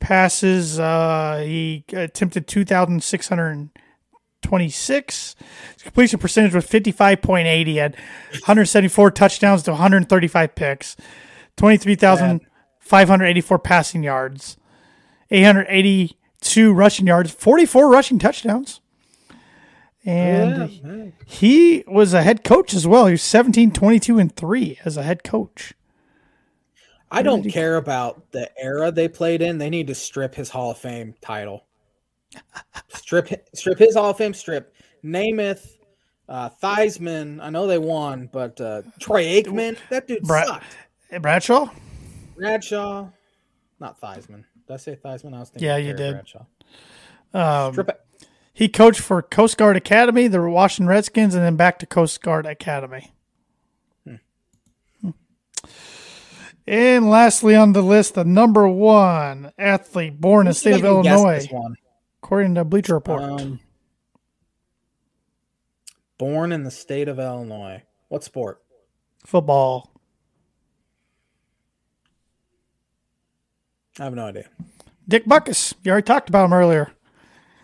passes. Uh, he attempted 2,626. His completion percentage was 55.8. He had 174 touchdowns to 135 picks, 23,584 passing yards, 882 rushing yards, 44 rushing touchdowns. And yeah, he was a head coach as well. He was 17, 22, and 3 as a head coach. I don't care about the era they played in. They need to strip his Hall of Fame title. strip strip his Hall of Fame strip. Namath, uh, Theismann. I know they won, but uh, Troy Aikman. That dude sucked. Bradshaw? Bradshaw, not Theismann. Did I say Theismann? I was thinking. Yeah, you did. Bradshaw. Um, Strip it. he coached for Coast Guard Academy, the Washington Redskins, and then back to Coast Guard Academy. Hmm. And lastly on the list, the number one athlete born in the state of Illinois, according to Bleacher Report. Um, born in the state of Illinois. What sport? Football. I have no idea. Dick Butkus. You already talked about him earlier.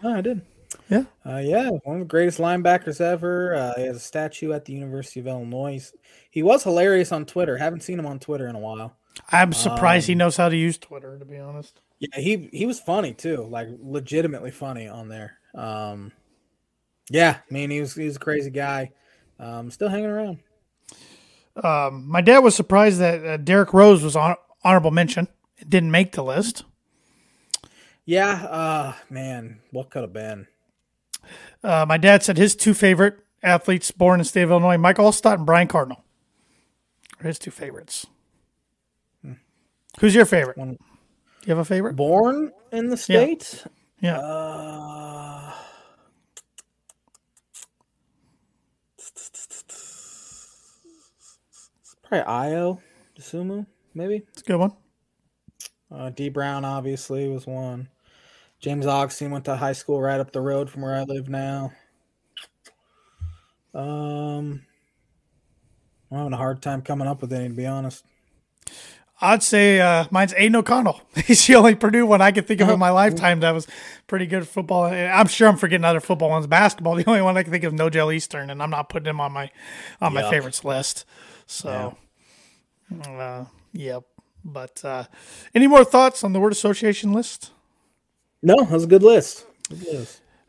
Oh, I did. Yeah. Uh, yeah, one of the greatest linebackers ever. Uh, he has a statue at the University of Illinois. he was hilarious on Twitter. Haven't seen him on Twitter in a while. I'm surprised um, he knows how to use Twitter, to be honest. Yeah, he he was funny too, like legitimately funny on there. Um, yeah, I mean he was he was a crazy guy. Um, still hanging around. Um, my dad was surprised that uh, Derrick Rose was on honorable mention. It didn't make the list. Yeah, uh, man, what could have been? Uh, my dad said his two favorite athletes born in the state of Illinois, Mike Alstott and Brian Cardinal, are his two favorites. Hmm. Who's your favorite? One, you have a favorite? Born in the state? Yeah. yeah. Uh, probably Ayo Dosunmu, maybe. It's a good one. Uh, D Brown obviously was one. James Augustine went to high school right up the road from where I live now. Um, I'm having a hard time coming up with any, to be honest. I'd say uh, mine's Aidan O'Connell. He's the only Purdue one I can think of in my lifetime that was pretty good football. I'm sure I'm forgetting other football ones. Basketball, the only one I can think of is Nojel Eastern, and I'm not putting him on my on yep. my favorites list. So, yeah. Uh, yep. But uh, any more thoughts on the word association list? No, that's a good list.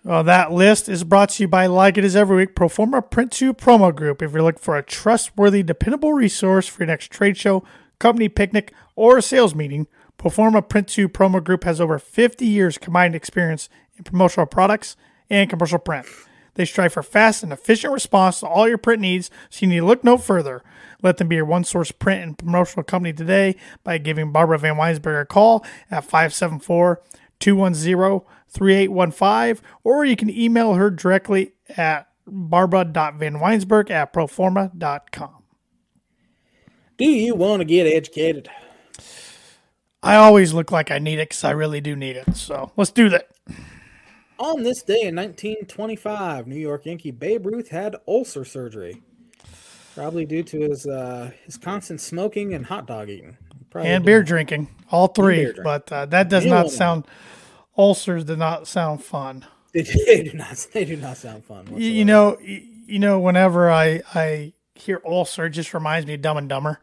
Well, that list is brought to you by Like It Is Every Week, Proforma Print 2 Promo Group. If you're looking for a trustworthy, dependable resource for your next trade show, company picnic, or sales meeting, Proforma Print 2 Promo Group has over 50 years combined experience in promotional products and commercial print. They strive for fast and efficient response to all your print needs, so you need to look no further. Let them be your one source print and promotional company today by giving Barbara VanWynsberghe a call at 574 210 3815, or you can email her directly at barbara.vanwynsberghe at proforma.com. Do you want to get educated? I always look like I need it because I really do need it. So let's do that. On this day in 1925, New York Yankee Babe Ruth had ulcer surgery, probably due to his uh, his constant smoking and hot dog eating, probably and beer drinking, all three. But uh, that does not sound. Ulcers do not sound fun. They, they do not. They do not sound fun. Whatsoever. You know. You know. Whenever I I hear ulcer, it just reminds me of Dumb and Dumber.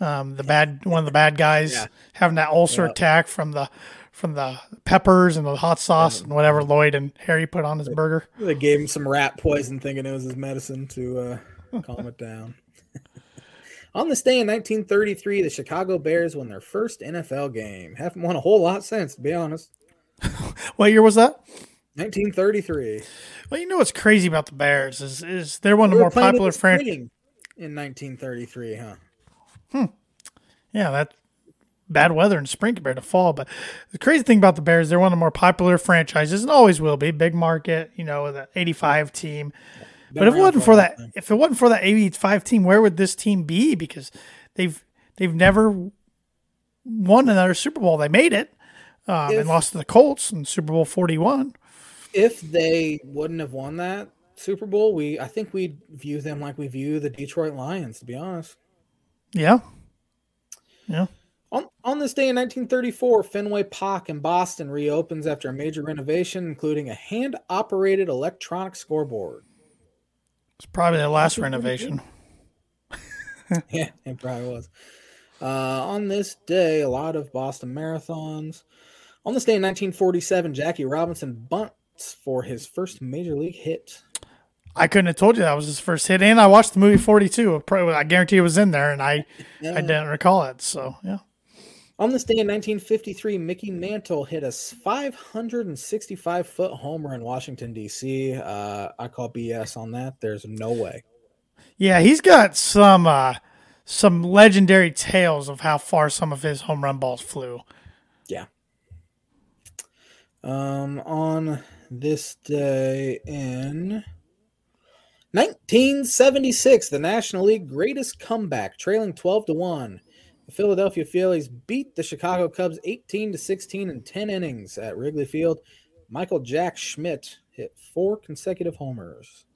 Um, the bad one of the bad guys yeah. having that ulcer yeah. attack from the from the peppers and the hot sauce and whatever Lloyd and Harry put on his burger. They gave him some rat poison, thinking it was his medicine to uh, calm it down. on this day in 1933, the Chicago Bears won their first NFL game. Haven't won a whole lot since, to be honest. what year was that? 1933. Well, you know what's crazy about the Bears is is they're one of the more popular franchises in 1933, huh? Hmm. Yeah, that bad weather in spring compared to fall. But the crazy thing about the Bears, they're one of the more popular franchises and always will be. Big market, you know, the 85 team. but if it wasn't for that, time. if it wasn't for that 85 team, where would this team be? Because they've they've never won another Super Bowl. They made it um, if, and lost to the Colts in Super Bowl 41. If they wouldn't have won that Super Bowl, we I think we'd view them like we view the Detroit Lions, to be honest. Yeah. Yeah. On, on this day in 1934, Fenway Park in Boston reopens after a major renovation, including a hand operated electronic scoreboard. It's probably the last renovation. yeah, it probably was. Uh, on this day, a lot of Boston marathons. On this day in 1947, Jackie Robinson bunts for his first major league hit. I couldn't have told you that was his first hit, and I watched the movie 42. I guarantee it was in there, and I yeah. I didn't recall it. So yeah. On this day in 1953, Mickey Mantle hit a 565 foot homer in Washington, D.C. Uh, I call BS on that. There's no way. Yeah, he's got some uh, some legendary tales of how far some of his home run balls flew. Yeah. Um, on this day in 1976, the National League greatest comeback, trailing 12 to 1. The Philadelphia Phillies beat the Chicago Cubs 18 to 16 in 10 innings at Wrigley Field. Michael Jack Schmidt hit four consecutive homers.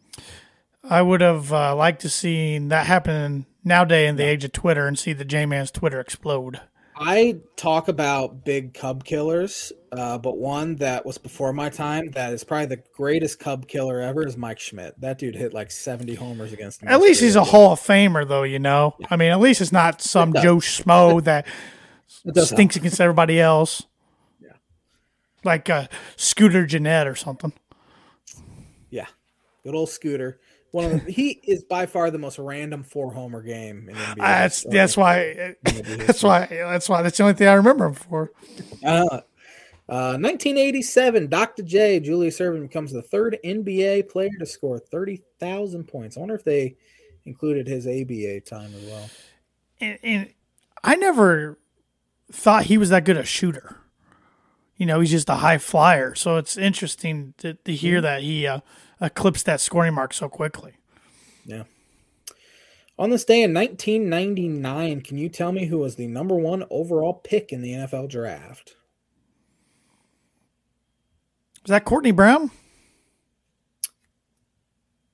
I would have uh, liked to see that happen nowadays in the age of Twitter and see the J Man's Twitter explode. I talk about big Cub killers, uh, but one that was before my time that is probably the greatest Cub killer ever is Mike Schmidt. That dude hit like 70 homers against him. At least he's a Hall of Famer, though, you know? Yeah. I mean, at least it's not some it Joe Schmo that stinks against everybody else. Yeah. Like uh, Scooter Gennett or something. Yeah. Good old Scooter. One of the, he is by far the most random four homer game in NBA. That's that's why that's why that's why that's the only thing I remember him for. Uh, uh, 1987, Dr. J, Julius Erving becomes the third NBA player to score 30,000 points. I wonder if they included his ABA time as well. And, and I never thought he was that good a shooter. You know, he's just a high flyer. So it's interesting to, to hear mm-hmm. that he uh, eclipsed that scoring mark so quickly. Yeah. On this day in 1999, can you tell me who was the number one overall pick in the NFL draft? Was that Courtney Brown?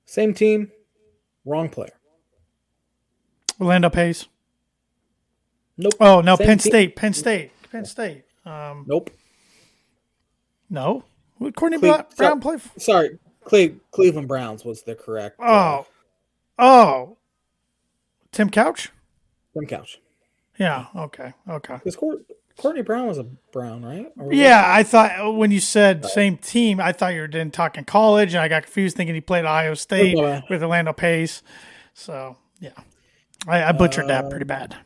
Same team, wrong player. Orlando Pace. Nope. Oh no, Same Penn team. State. Penn State. Penn State. Um, nope. No. Who did Courtney Cle- Brown play for? Sorry, Cle- Cleveland Browns was the correct. Uh, oh, oh, Tim Couch. Tim Couch. Yeah. Okay. Okay. Because Courtney Brown was a Brown, right? Yeah, I thought when you said same team, I thought you were then talking college, and I got confused thinking he played Ohio State with Orlando Pace. So yeah, I, I butchered uh, that pretty bad.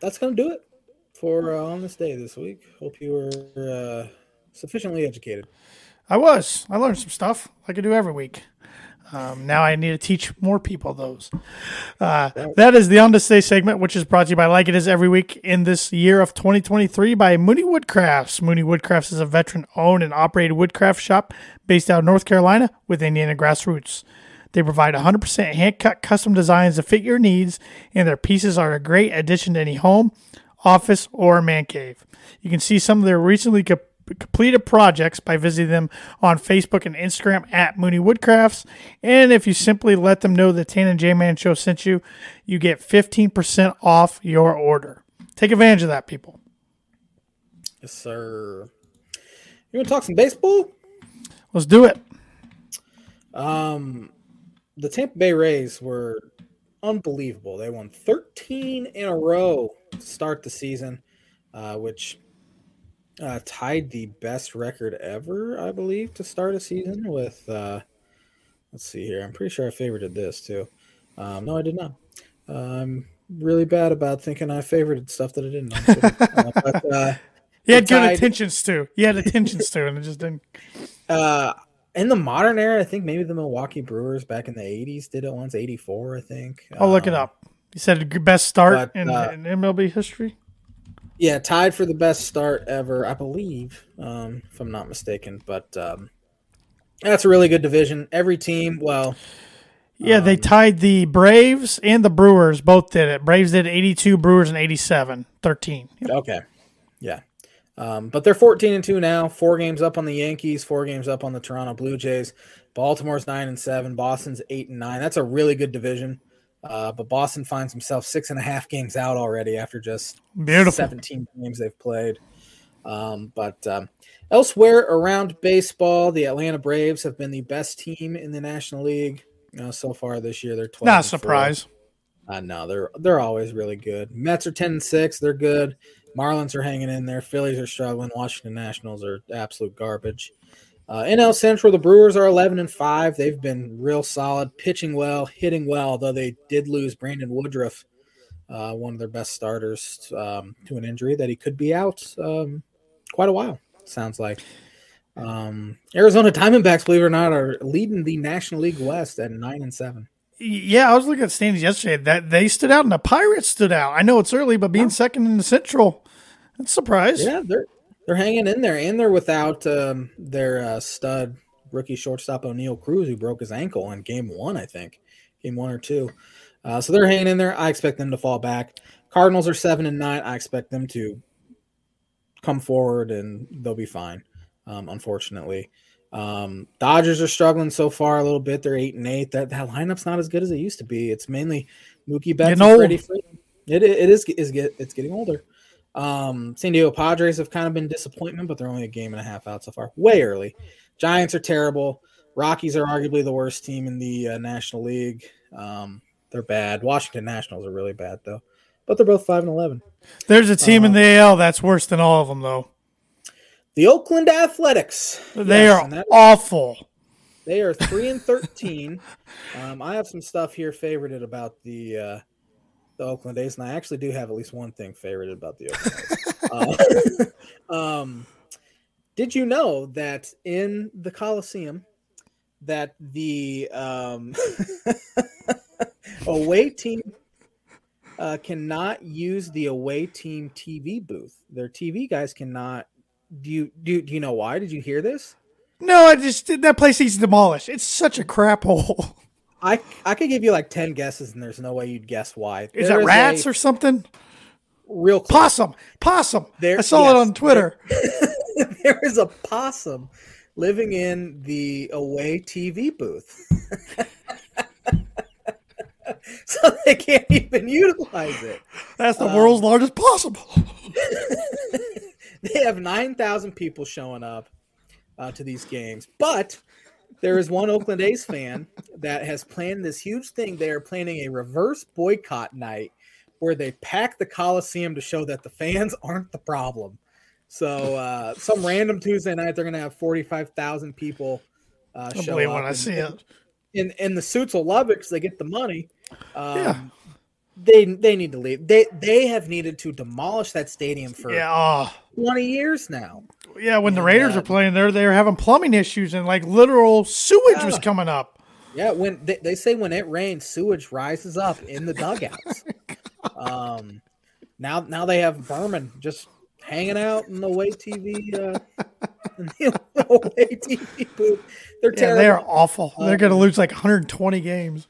That's gonna do it for uh, on this day this week. Hope you were uh, sufficiently educated. I was. I learned some stuff like I do every week. Um, now I need to teach more people those. Uh, that is the On This Day segment, which is brought to you by Like It Is every week in this year of 2023 by Mooney Woodcrafts. Mooney Woodcrafts is a veteran owned and operated woodcraft shop based out of North Carolina with Indiana grassroots. They provide 100% hand cut custom designs to fit your needs, and their pieces are a great addition to any home, office, or man cave. You can see some of their recently completed projects by visiting them on Facebook and Instagram at Mooney Woodcrafts. And if you simply let them know the Tan and J Man Show sent you, you get 15% off your order. Take advantage of that, people. Yes, sir. You want to talk some baseball? Let's do it. Um, the Tampa Bay Rays were unbelievable. They won 13 in a row to start the season, uh, which uh, tied the best record ever, I believe, to start a season with. Uh, let's see here. I'm pretty sure I favorited this too. Um, no, I did not. I'm really bad about thinking I favorited stuff that I didn't. uh, but, uh, he had good attentions too. He had attentions too, and it just didn't. Uh, in the modern era, I think maybe the Milwaukee Brewers back in the '80s did it once. '84, I think. I'll look it um, up. You said the best start but, in, uh, in MLB history. Yeah, tied for the best start ever, I believe, um, if I'm not mistaken. But um, that's a really good division. Every team, well, yeah, um, they tied the Braves and the Brewers. Both did it. Braves did 82, Brewers and 87, 13. Yep. Okay, yeah. Um, but they're 14 and two now. Four games up on the Yankees. Four games up on the Toronto Blue Jays. Baltimore's nine and seven. Boston's eight and nine. That's a really good division. Uh, but Boston finds himself six and a half games out already after just Beautiful. 17 games they've played. Um, but um, elsewhere around baseball, the Atlanta Braves have been the best team in the National League you know, so far this year. They're 12 not a surprise. Uh, no, they're they're always really good. Mets are 10 and 6. They're good. Marlins are hanging in there. Phillies are struggling. Washington Nationals are absolute garbage. Uh, NL Central, the Brewers are 11 and 5. They've been real solid, pitching well, hitting well, though they did lose Brandon Woodruff, uh, one of their best starters, um, to an injury that he could be out um, quite a while, sounds like. Um, Arizona Diamondbacks, believe it or not, are leading the National League West at 9 and 7. Yeah, I was looking at standings yesterday. That they stood out and the Pirates stood out. I know it's early, but being second in the Central, that's a surprise. Yeah, they're they're hanging in there, and they're without um, their uh, stud rookie shortstop Oneil Cruz, who broke his ankle in game one, I think, game one or two. Uh, so they're hanging in there. I expect them to fall back. Cardinals are seven and nine. I expect them to come forward and they'll be fine. Um, unfortunately, um, Dodgers are struggling so far a little bit. They're eight and eight. That that lineup's not as good as it used to be. It's mainly Mookie Betts and Freddie Freeman. It, it is is get it's getting older. Um, San Diego Padres have kind of been disappointment, but they're only a game and a half out so far. Way early. Giants are terrible. Rockies are arguably the worst team in the uh, National League. Um, they're bad. Washington Nationals are really bad though, but they're both five and eleven. There's a team in uh, the AL that's worse than all of them though. The Oakland Athletics. They yes, are awful. They are three and thirteen. um, I have some stuff here favorited about the uh, the Oakland A's, and I actually do have at least one thing favorite about the Oakland A's. uh, um, did you know that in the Coliseum, that the um, away team uh, cannot use the away team TV booth. Their TV guys cannot. Do you do, do you know why? Did you hear this? No, I just that place needs demolished. It's such a crap hole. I I could give you like ten guesses, and there's no way you'd guess why. Is there it rats a, or something? Real close. possum, possum. There, I saw yes, it on Twitter. There, there is a possum living in the away TV booth. so they can't even utilize it. That's the um, world's largest possum. they have 9,000 people showing up uh, to these games, but there is one Oakland A's fan that has planned this huge thing. They are planning a reverse boycott night where they pack the Coliseum to show that the fans aren't the problem. So uh, some random Tuesday night, they're going to have 45,000 people uh, show up. when I see it. And, and the suits will love it because they get the money. Um, yeah. They they need to leave. They they have needed to demolish that stadium for yeah, uh, 20 years now. Yeah, when the Raiders uh, are playing there, they were having plumbing issues and like literal sewage yeah. was coming up. Yeah, when they, they say when it rains, sewage rises up in the dugouts. um, now now they have Berman just hanging out in the away TV, uh, the away TV booth. They're yeah, terrible. They're awful. Um, They're going to lose like 120 games.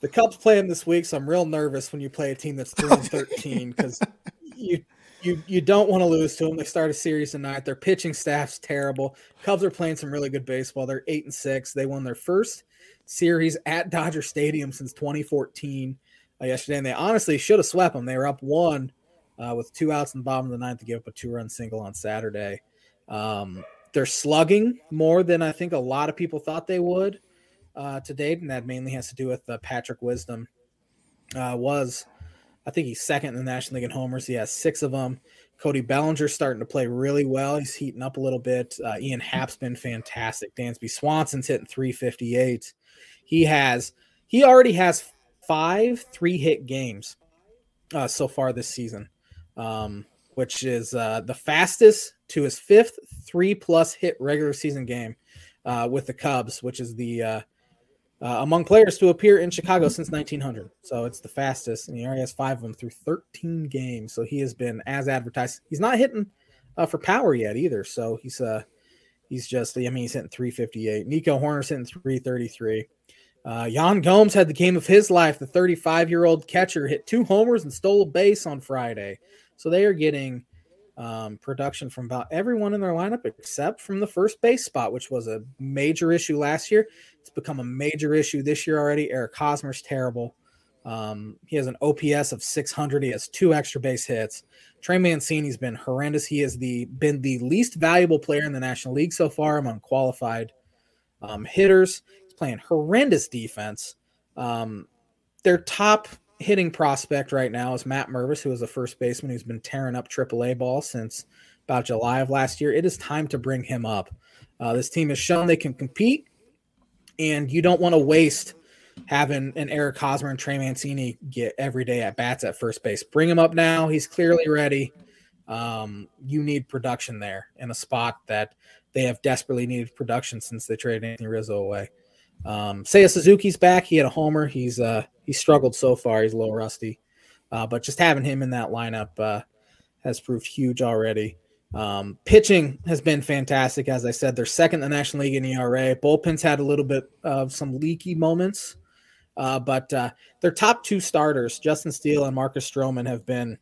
The Cubs play them this week, so I'm real nervous when you play a team that's three and 13 because you you you don't want to lose to them. They start a series tonight. Their pitching staff's terrible. Cubs are playing some really good baseball. They're eight and six. They won their first series at Dodger Stadium since 2014 uh, yesterday, and they honestly should have swept them. They were up one uh, with two outs in the bottom of the ninth to give up a two-run single on Saturday. Um, they're slugging more than I think a lot of people thought they would uh, to date, and that mainly has to do with uh, Patrick Wisdom. Uh, was I think he's second in the National League in homers. He has six of them. Cody Bellinger starting to play really well. He's heating up a little bit. Uh, Ian Happ's been fantastic. Dansby Swanson's hitting 358. He has he already has five three hit games uh, so far this season um, which is uh, the fastest to his fifth three plus hit regular season game uh, with the Cubs, which is the uh, among players to appear in Chicago since 1900. So it's the fastest, and he already has five of them through 13 games. So he has been as advertised. He's not hitting uh, for power yet either. So he's uh he's just I mean he's hitting 358. Nico Hoerner's hitting 333. Uh, Yan Gomes had the game of his life. The 35 year old catcher hit two homers and stole a base on Friday. So they are getting um, production from about everyone in their lineup except from the first base spot, which was a major issue last year. It's become a major issue this year already. Eric Hosmer's terrible. Um, he has an OPS of 600. He has two extra base hits. Trey Mancini's been horrendous. He has the been the least valuable player in the National League so far among qualified um, hitters. He's playing horrendous defense. Um, their top hitting prospect right now is Matt Mervis, who is a first baseman who's been tearing up AAA ball since about July of last year. It is time to bring him up. Uh, this team has shown they can compete, and you don't want to waste having an Eric Hosmer and Trey Mancini get every day at bats at first base. Bring him up now. He's clearly ready. Um, you need production there in a spot that they have desperately needed production since they traded Anthony Rizzo away. Um, Seiya Suzuki's back. He had a homer. He's uh he struggled so far. He's a little rusty, uh, but just having him in that lineup uh, has proved huge already. Um, pitching has been fantastic, as I said. They're second in the National League in ERA. Bullpen's had a little bit of some leaky moments, uh, but uh, their top two starters, Justin Steele and Marcus Stroman, have been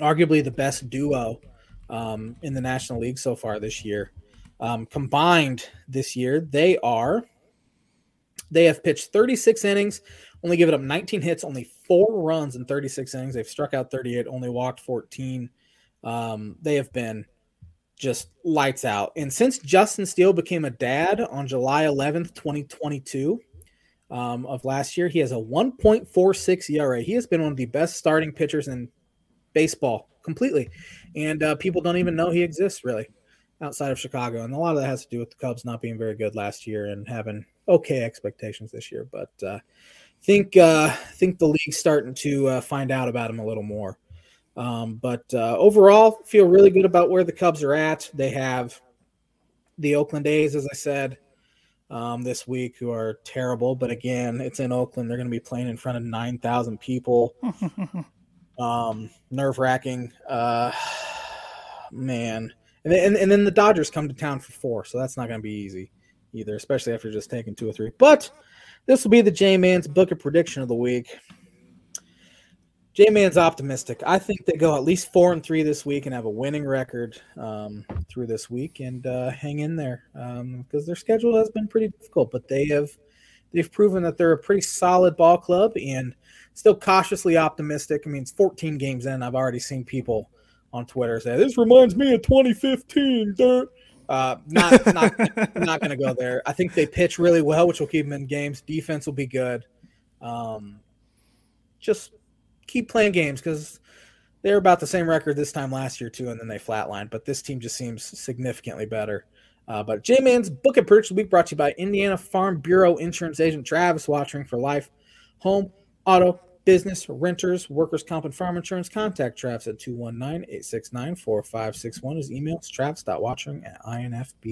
arguably the best duo um, in the National League so far this year. Um, combined this year, they are they have pitched 36 innings, only given up 19 hits, only four runs in 36 innings. They've struck out 38, only walked 14. Um, they have been just lights out. And since Justin Steele became a dad on July 11th, 2022, um, of last year, he has a 1.46 ERA. He has been one of the best starting pitchers in baseball completely. And uh, people don't even know he exists really outside of Chicago. And a lot of that has to do with the Cubs not being very good last year and having okay expectations this year. But uh, think uh, think the league's starting to uh, find out about him a little more. Um, but uh, overall, feel really good about where the Cubs are at. They have the Oakland A's, as I said, um, this week, who are terrible. But again, it's in Oakland. They're going to be playing in front of 9,000 people. um, Nerve wracking. Uh, man. And then, and, and then the Dodgers come to town for four. So that's not going to be easy either, especially after just taking two or three. But this will be the J Man's book of prediction of the week. J Man's optimistic. I think they go at least four and three this week and have a winning record um, through this week and uh, hang in there because um, their schedule has been pretty difficult, but they have they've proven that they're a pretty solid ball club and still cautiously optimistic. I mean, it's 14 games in. I've already seen people on Twitter say this reminds me of 2015. Dirt. Uh, not not not going to go there. I think they pitch really well, which will keep them in games. Defense will be good. Um, just keep playing games because they're about the same record this time last year too, and then they flatlined. But this team just seems significantly better. Uh, but J Man's Book and Purchase Week brought to you by Indiana Farm Bureau Insurance Agent Travis Wottring for life, home, auto, business, renters, workers' comp, and farm insurance. Contact Travis at 219 869 4561. His email is travis.wottring at infb.com.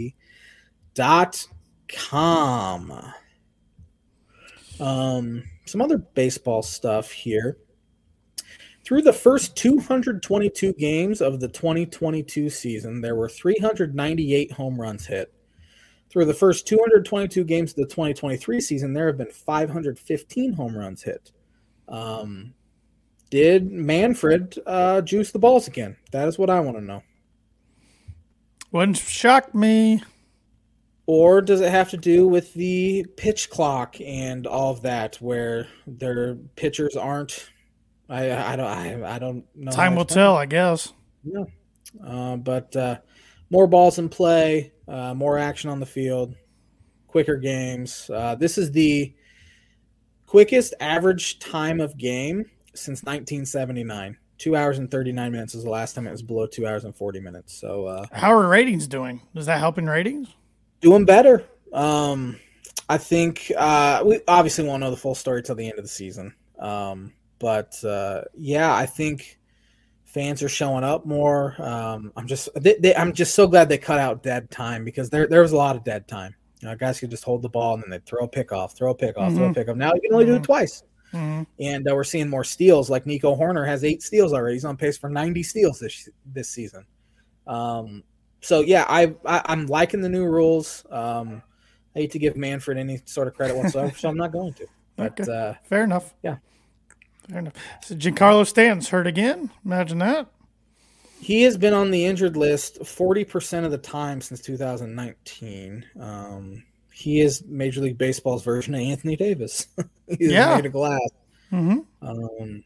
Um, some other baseball stuff here. Through the first 222 games of the 2022 season, there were 398 home runs hit. Through the first 222 games of the 2023 season, there have been 515 home runs hit. Um, did Manfred uh, juice the balls again? That is what I want to know. Wouldn't shock me. Or does it have to do with the pitch clock and all of that, where their pitchers aren't I I don't I, I don't know. Time will tell, I guess. Yeah, uh, but uh, more balls in play, uh, more action on the field, quicker games. Uh, this is the quickest average time of game since 1979. Two hours and 39 minutes is the last time it was below two hours and 40 minutes. So, uh, how are ratings doing? Does that help in ratings? Doing better. Um, I think uh, we obviously won't know the full story till the end of the season. Um, but uh, yeah, I think fans are showing up more. Um, I'm just they, they, I'm just so glad they cut out dead time because there there was a lot of dead time. You know, guys could just hold the ball and then they throw a pick off, throw a pick off, mm-hmm. throw a mm-hmm. pick off. Now you can only mm-hmm. do it mm-hmm. twice. Mm-hmm. And uh, we're seeing more steals. Like Nico Hoerner has eight steals already. He's on pace for 90 steals this this season. Um, so yeah, I, I am liking the new rules. Um, I hate to give Manfred any sort of credit whatsoever, so I'm not going to. But okay. uh, fair enough. Yeah. Fair enough. So Giancarlo Stanton's hurt again. Imagine that. He has been on the injured list 40% of the time since 2019. Um, he is Major League Baseball's version of Anthony Davis. He's yeah. made of glass. Mm-hmm. Um,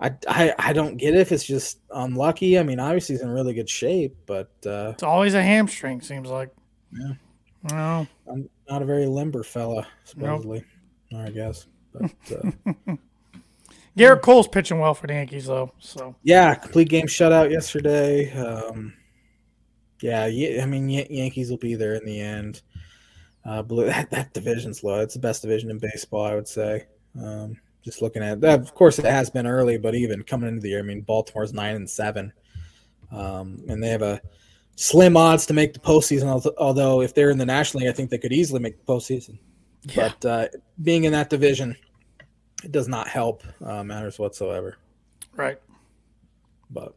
I, I, I don't get it if it's just unlucky. I mean, obviously he's in really good shape, but uh, it's always a hamstring. Seems like. Yeah. Well, I'm not a very limber fella, supposedly. Nope. I guess. But uh, Gerrit Cole's pitching well for the Yankees, though. So yeah, complete game shutout yesterday. Um, yeah, I mean Yankees will be there in the end. Uh, blue, that that division's low. It's the best division in baseball, I would say. Um, just looking at that, of course, it has been early, but even coming into the year, I mean, Baltimore's nine and seven, um, and they have a slim odds to make the postseason. Although, if they're in the National League, I think they could easily make the postseason. Yeah. But uh, being in that division, it does not help uh, matters whatsoever. Right. But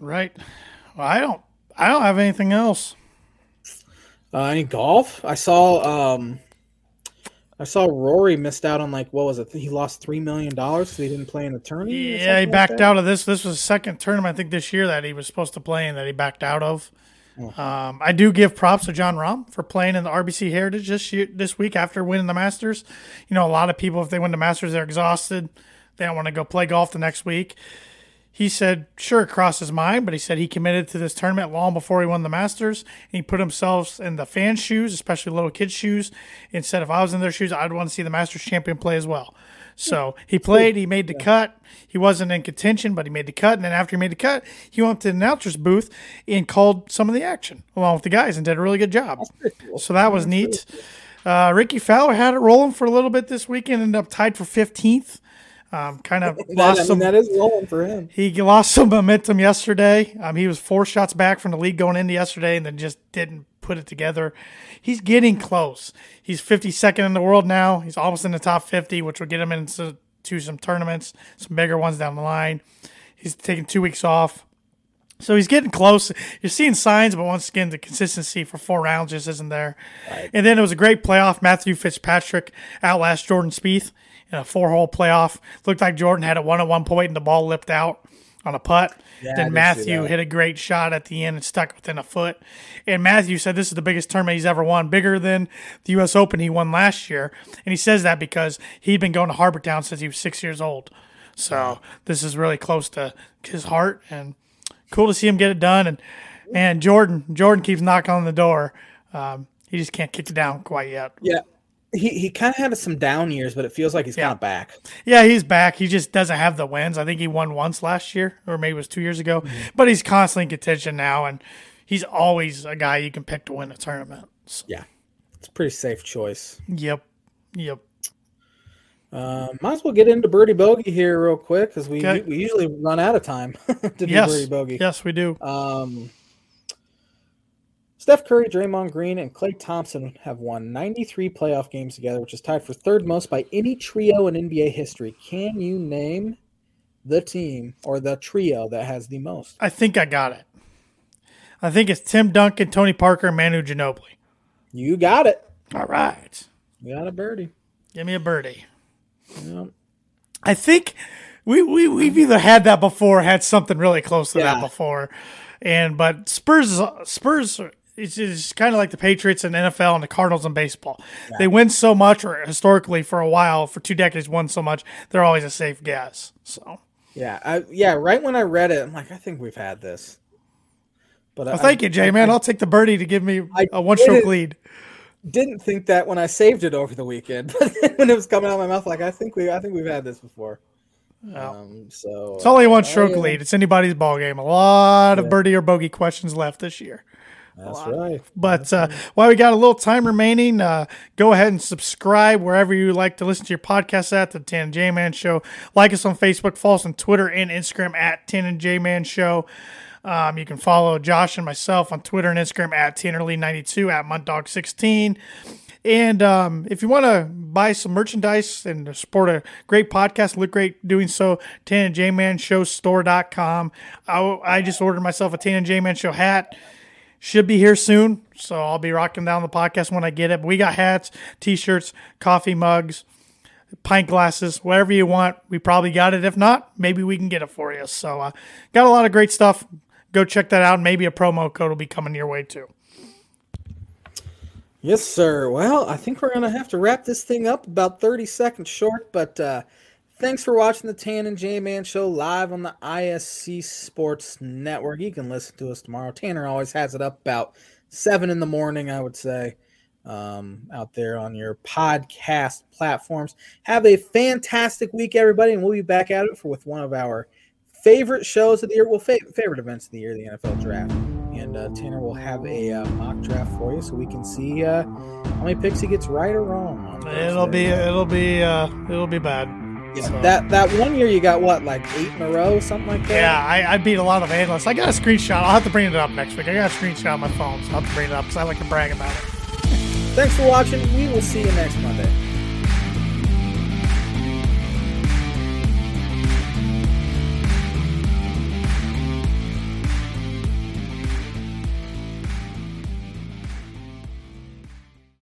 Right. Well, I don't. I don't have anything else. Uh, any golf? I saw. Um, I saw Rory missed out on like what was it? He lost three million dollars because he didn't play in the tournament. Yeah, he backed like out of this. This was the second tournament I think this year that he was supposed to play and that he backed out of. Oh. Um, I do give props to Jon Rahm for playing in the RBC Heritage this year, this week after winning the Masters. You know, a lot of people if they win the Masters, they're exhausted. They don't want to go play golf the next week he said, sure, it crossed his mind, but he said he committed to this tournament long before he won the Masters. And he put himself in the fans' shoes, especially little kids' shoes. And said, if I was in their shoes, I'd want to see the Masters champion play as well. So he played, he made the cut. He wasn't in contention, but he made the cut. And then after he made the cut, he went to the announcer's booth and called some of the action along with the guys and did a really good job. Cool. So that was neat. Uh, Rickie Fowler had it rolling for a little bit this weekend, ended up tied for 15th. Um, kind of that, lost I mean, some. That is rolling for him. He lost some momentum yesterday. Um, he was four shots back from the lead going into yesterday, and then just didn't put it together. He's getting close. He's 52nd in the world now. He's almost in the top 50, which will get him into to some tournaments, some bigger ones down the line. He's taking two weeks off. So he's getting close. You're seeing signs, but once again, the consistency for four rounds just isn't there. Right. And then it was a great playoff. Matthew Fitzpatrick outlast Jordan Spieth in a four hole playoff. Looked like Jordan had it one at one point and the ball lipped out on a putt. Yeah, then Matthew hit a great shot at the end and stuck within a foot. And Matthew said this is the biggest tournament he's ever won, bigger than the U.S. Open he won last year. And he says that because he'd been going to Harbour Town since he was six years old. So this is really close to his heart and cool to see him get it done. And and Jordan, Jordan keeps knocking on the door. Um, he just can't kick it down quite yet. Yeah, he he kind of had some down years, but it feels like he's yeah. kind of back. Yeah, he's back. He just doesn't have the wins. I think he won once last year, or maybe it was two years ago. Mm-hmm. But he's constantly in contention now, and he's always a guy you can pick to win a tournament. So. Yeah, it's a pretty safe choice. Yep, yep. Uh, might as well get into birdie bogey here real quick because we okay. we usually run out of time to do yes. birdie bogey. Yes, we do. Um, Steph Curry, Draymond Green, and Klay Thompson have won 93 playoff games together, which is tied for third most by any trio in NBA history. Can you name the team or the trio that has the most? I think I got it. I think it's Tim Duncan, Tony Parker, and Manu Ginobili. You got it. All right. You got a birdie. Give me a birdie. Yep. I think we, we, we've either had that before, had something really close to yeah. that before. And but Spurs Spurs it's, it's kind of like the Patriots and NFL and the Cardinals in baseball. Yeah. They win so much, or historically for a while, for two decades, won so much. They're always a safe guess. So yeah, I, yeah. Right when I read it, I'm like, I think we've had this. But well, I, thank you, Jay. Man, I, will take the birdie to give me a one-stroke lead. Didn't think that when I saved it over the weekend, but when it was coming out of my mouth, like I think we, I think we've had this before. Um, so it's only one stroke uh, lead. It's anybody's ball game. A lot of birdie or bogey questions left this year. That's right. But uh, while we got a little time remaining, uh, go ahead and subscribe wherever you like to listen to your podcast at the Tan and J Man Show. Like us on Facebook, follow us on Twitter and Instagram at Tan and J Man Show. Um, you can follow Josh and myself on Twitter and Instagram at Tannerly92 at Muntdog16. And um, if you want to buy some merchandise and support a great podcast, look great doing so, Tan and J Man Show store.com. I, I just ordered myself a Tan and J Man Show hat should be here soon. So I'll be rocking down the podcast when I get it. But we got hats, t shirts, coffee mugs, pint glasses, whatever you want. We probably got it. If not, maybe we can get it for you. So uh, got a lot of great stuff. Go check that out. Maybe a promo code will be coming your way too. Yes, sir. Well, I think we're going to have to wrap this thing up about 30 seconds short, but uh, Thanks for watching the Tan and J Man Show live on the ISC Sports Network. You can listen to us tomorrow. Tanner always has it up about seven in the morning, I would say, um, out there on your podcast platforms. Have a fantastic week, everybody, and we'll be back at it for with one of our favorite shows of the year. Well, fa- favorite events of the year, the NFL Draft. And uh, Tanner will have a uh, mock draft for you, so we can see uh, how many picks he gets right or wrong. It'll be, it'll be, uh, it'll be bad. Yeah, that that one year you got what, like eight in a row, something like that. Yeah, I, I, beat a lot of analysts. I got a screenshot. I'll have to bring it up next week. I got a screenshot on my phone, so I'll have to bring it up because I like to brag about it. Thanks for watching. We will see you next Monday.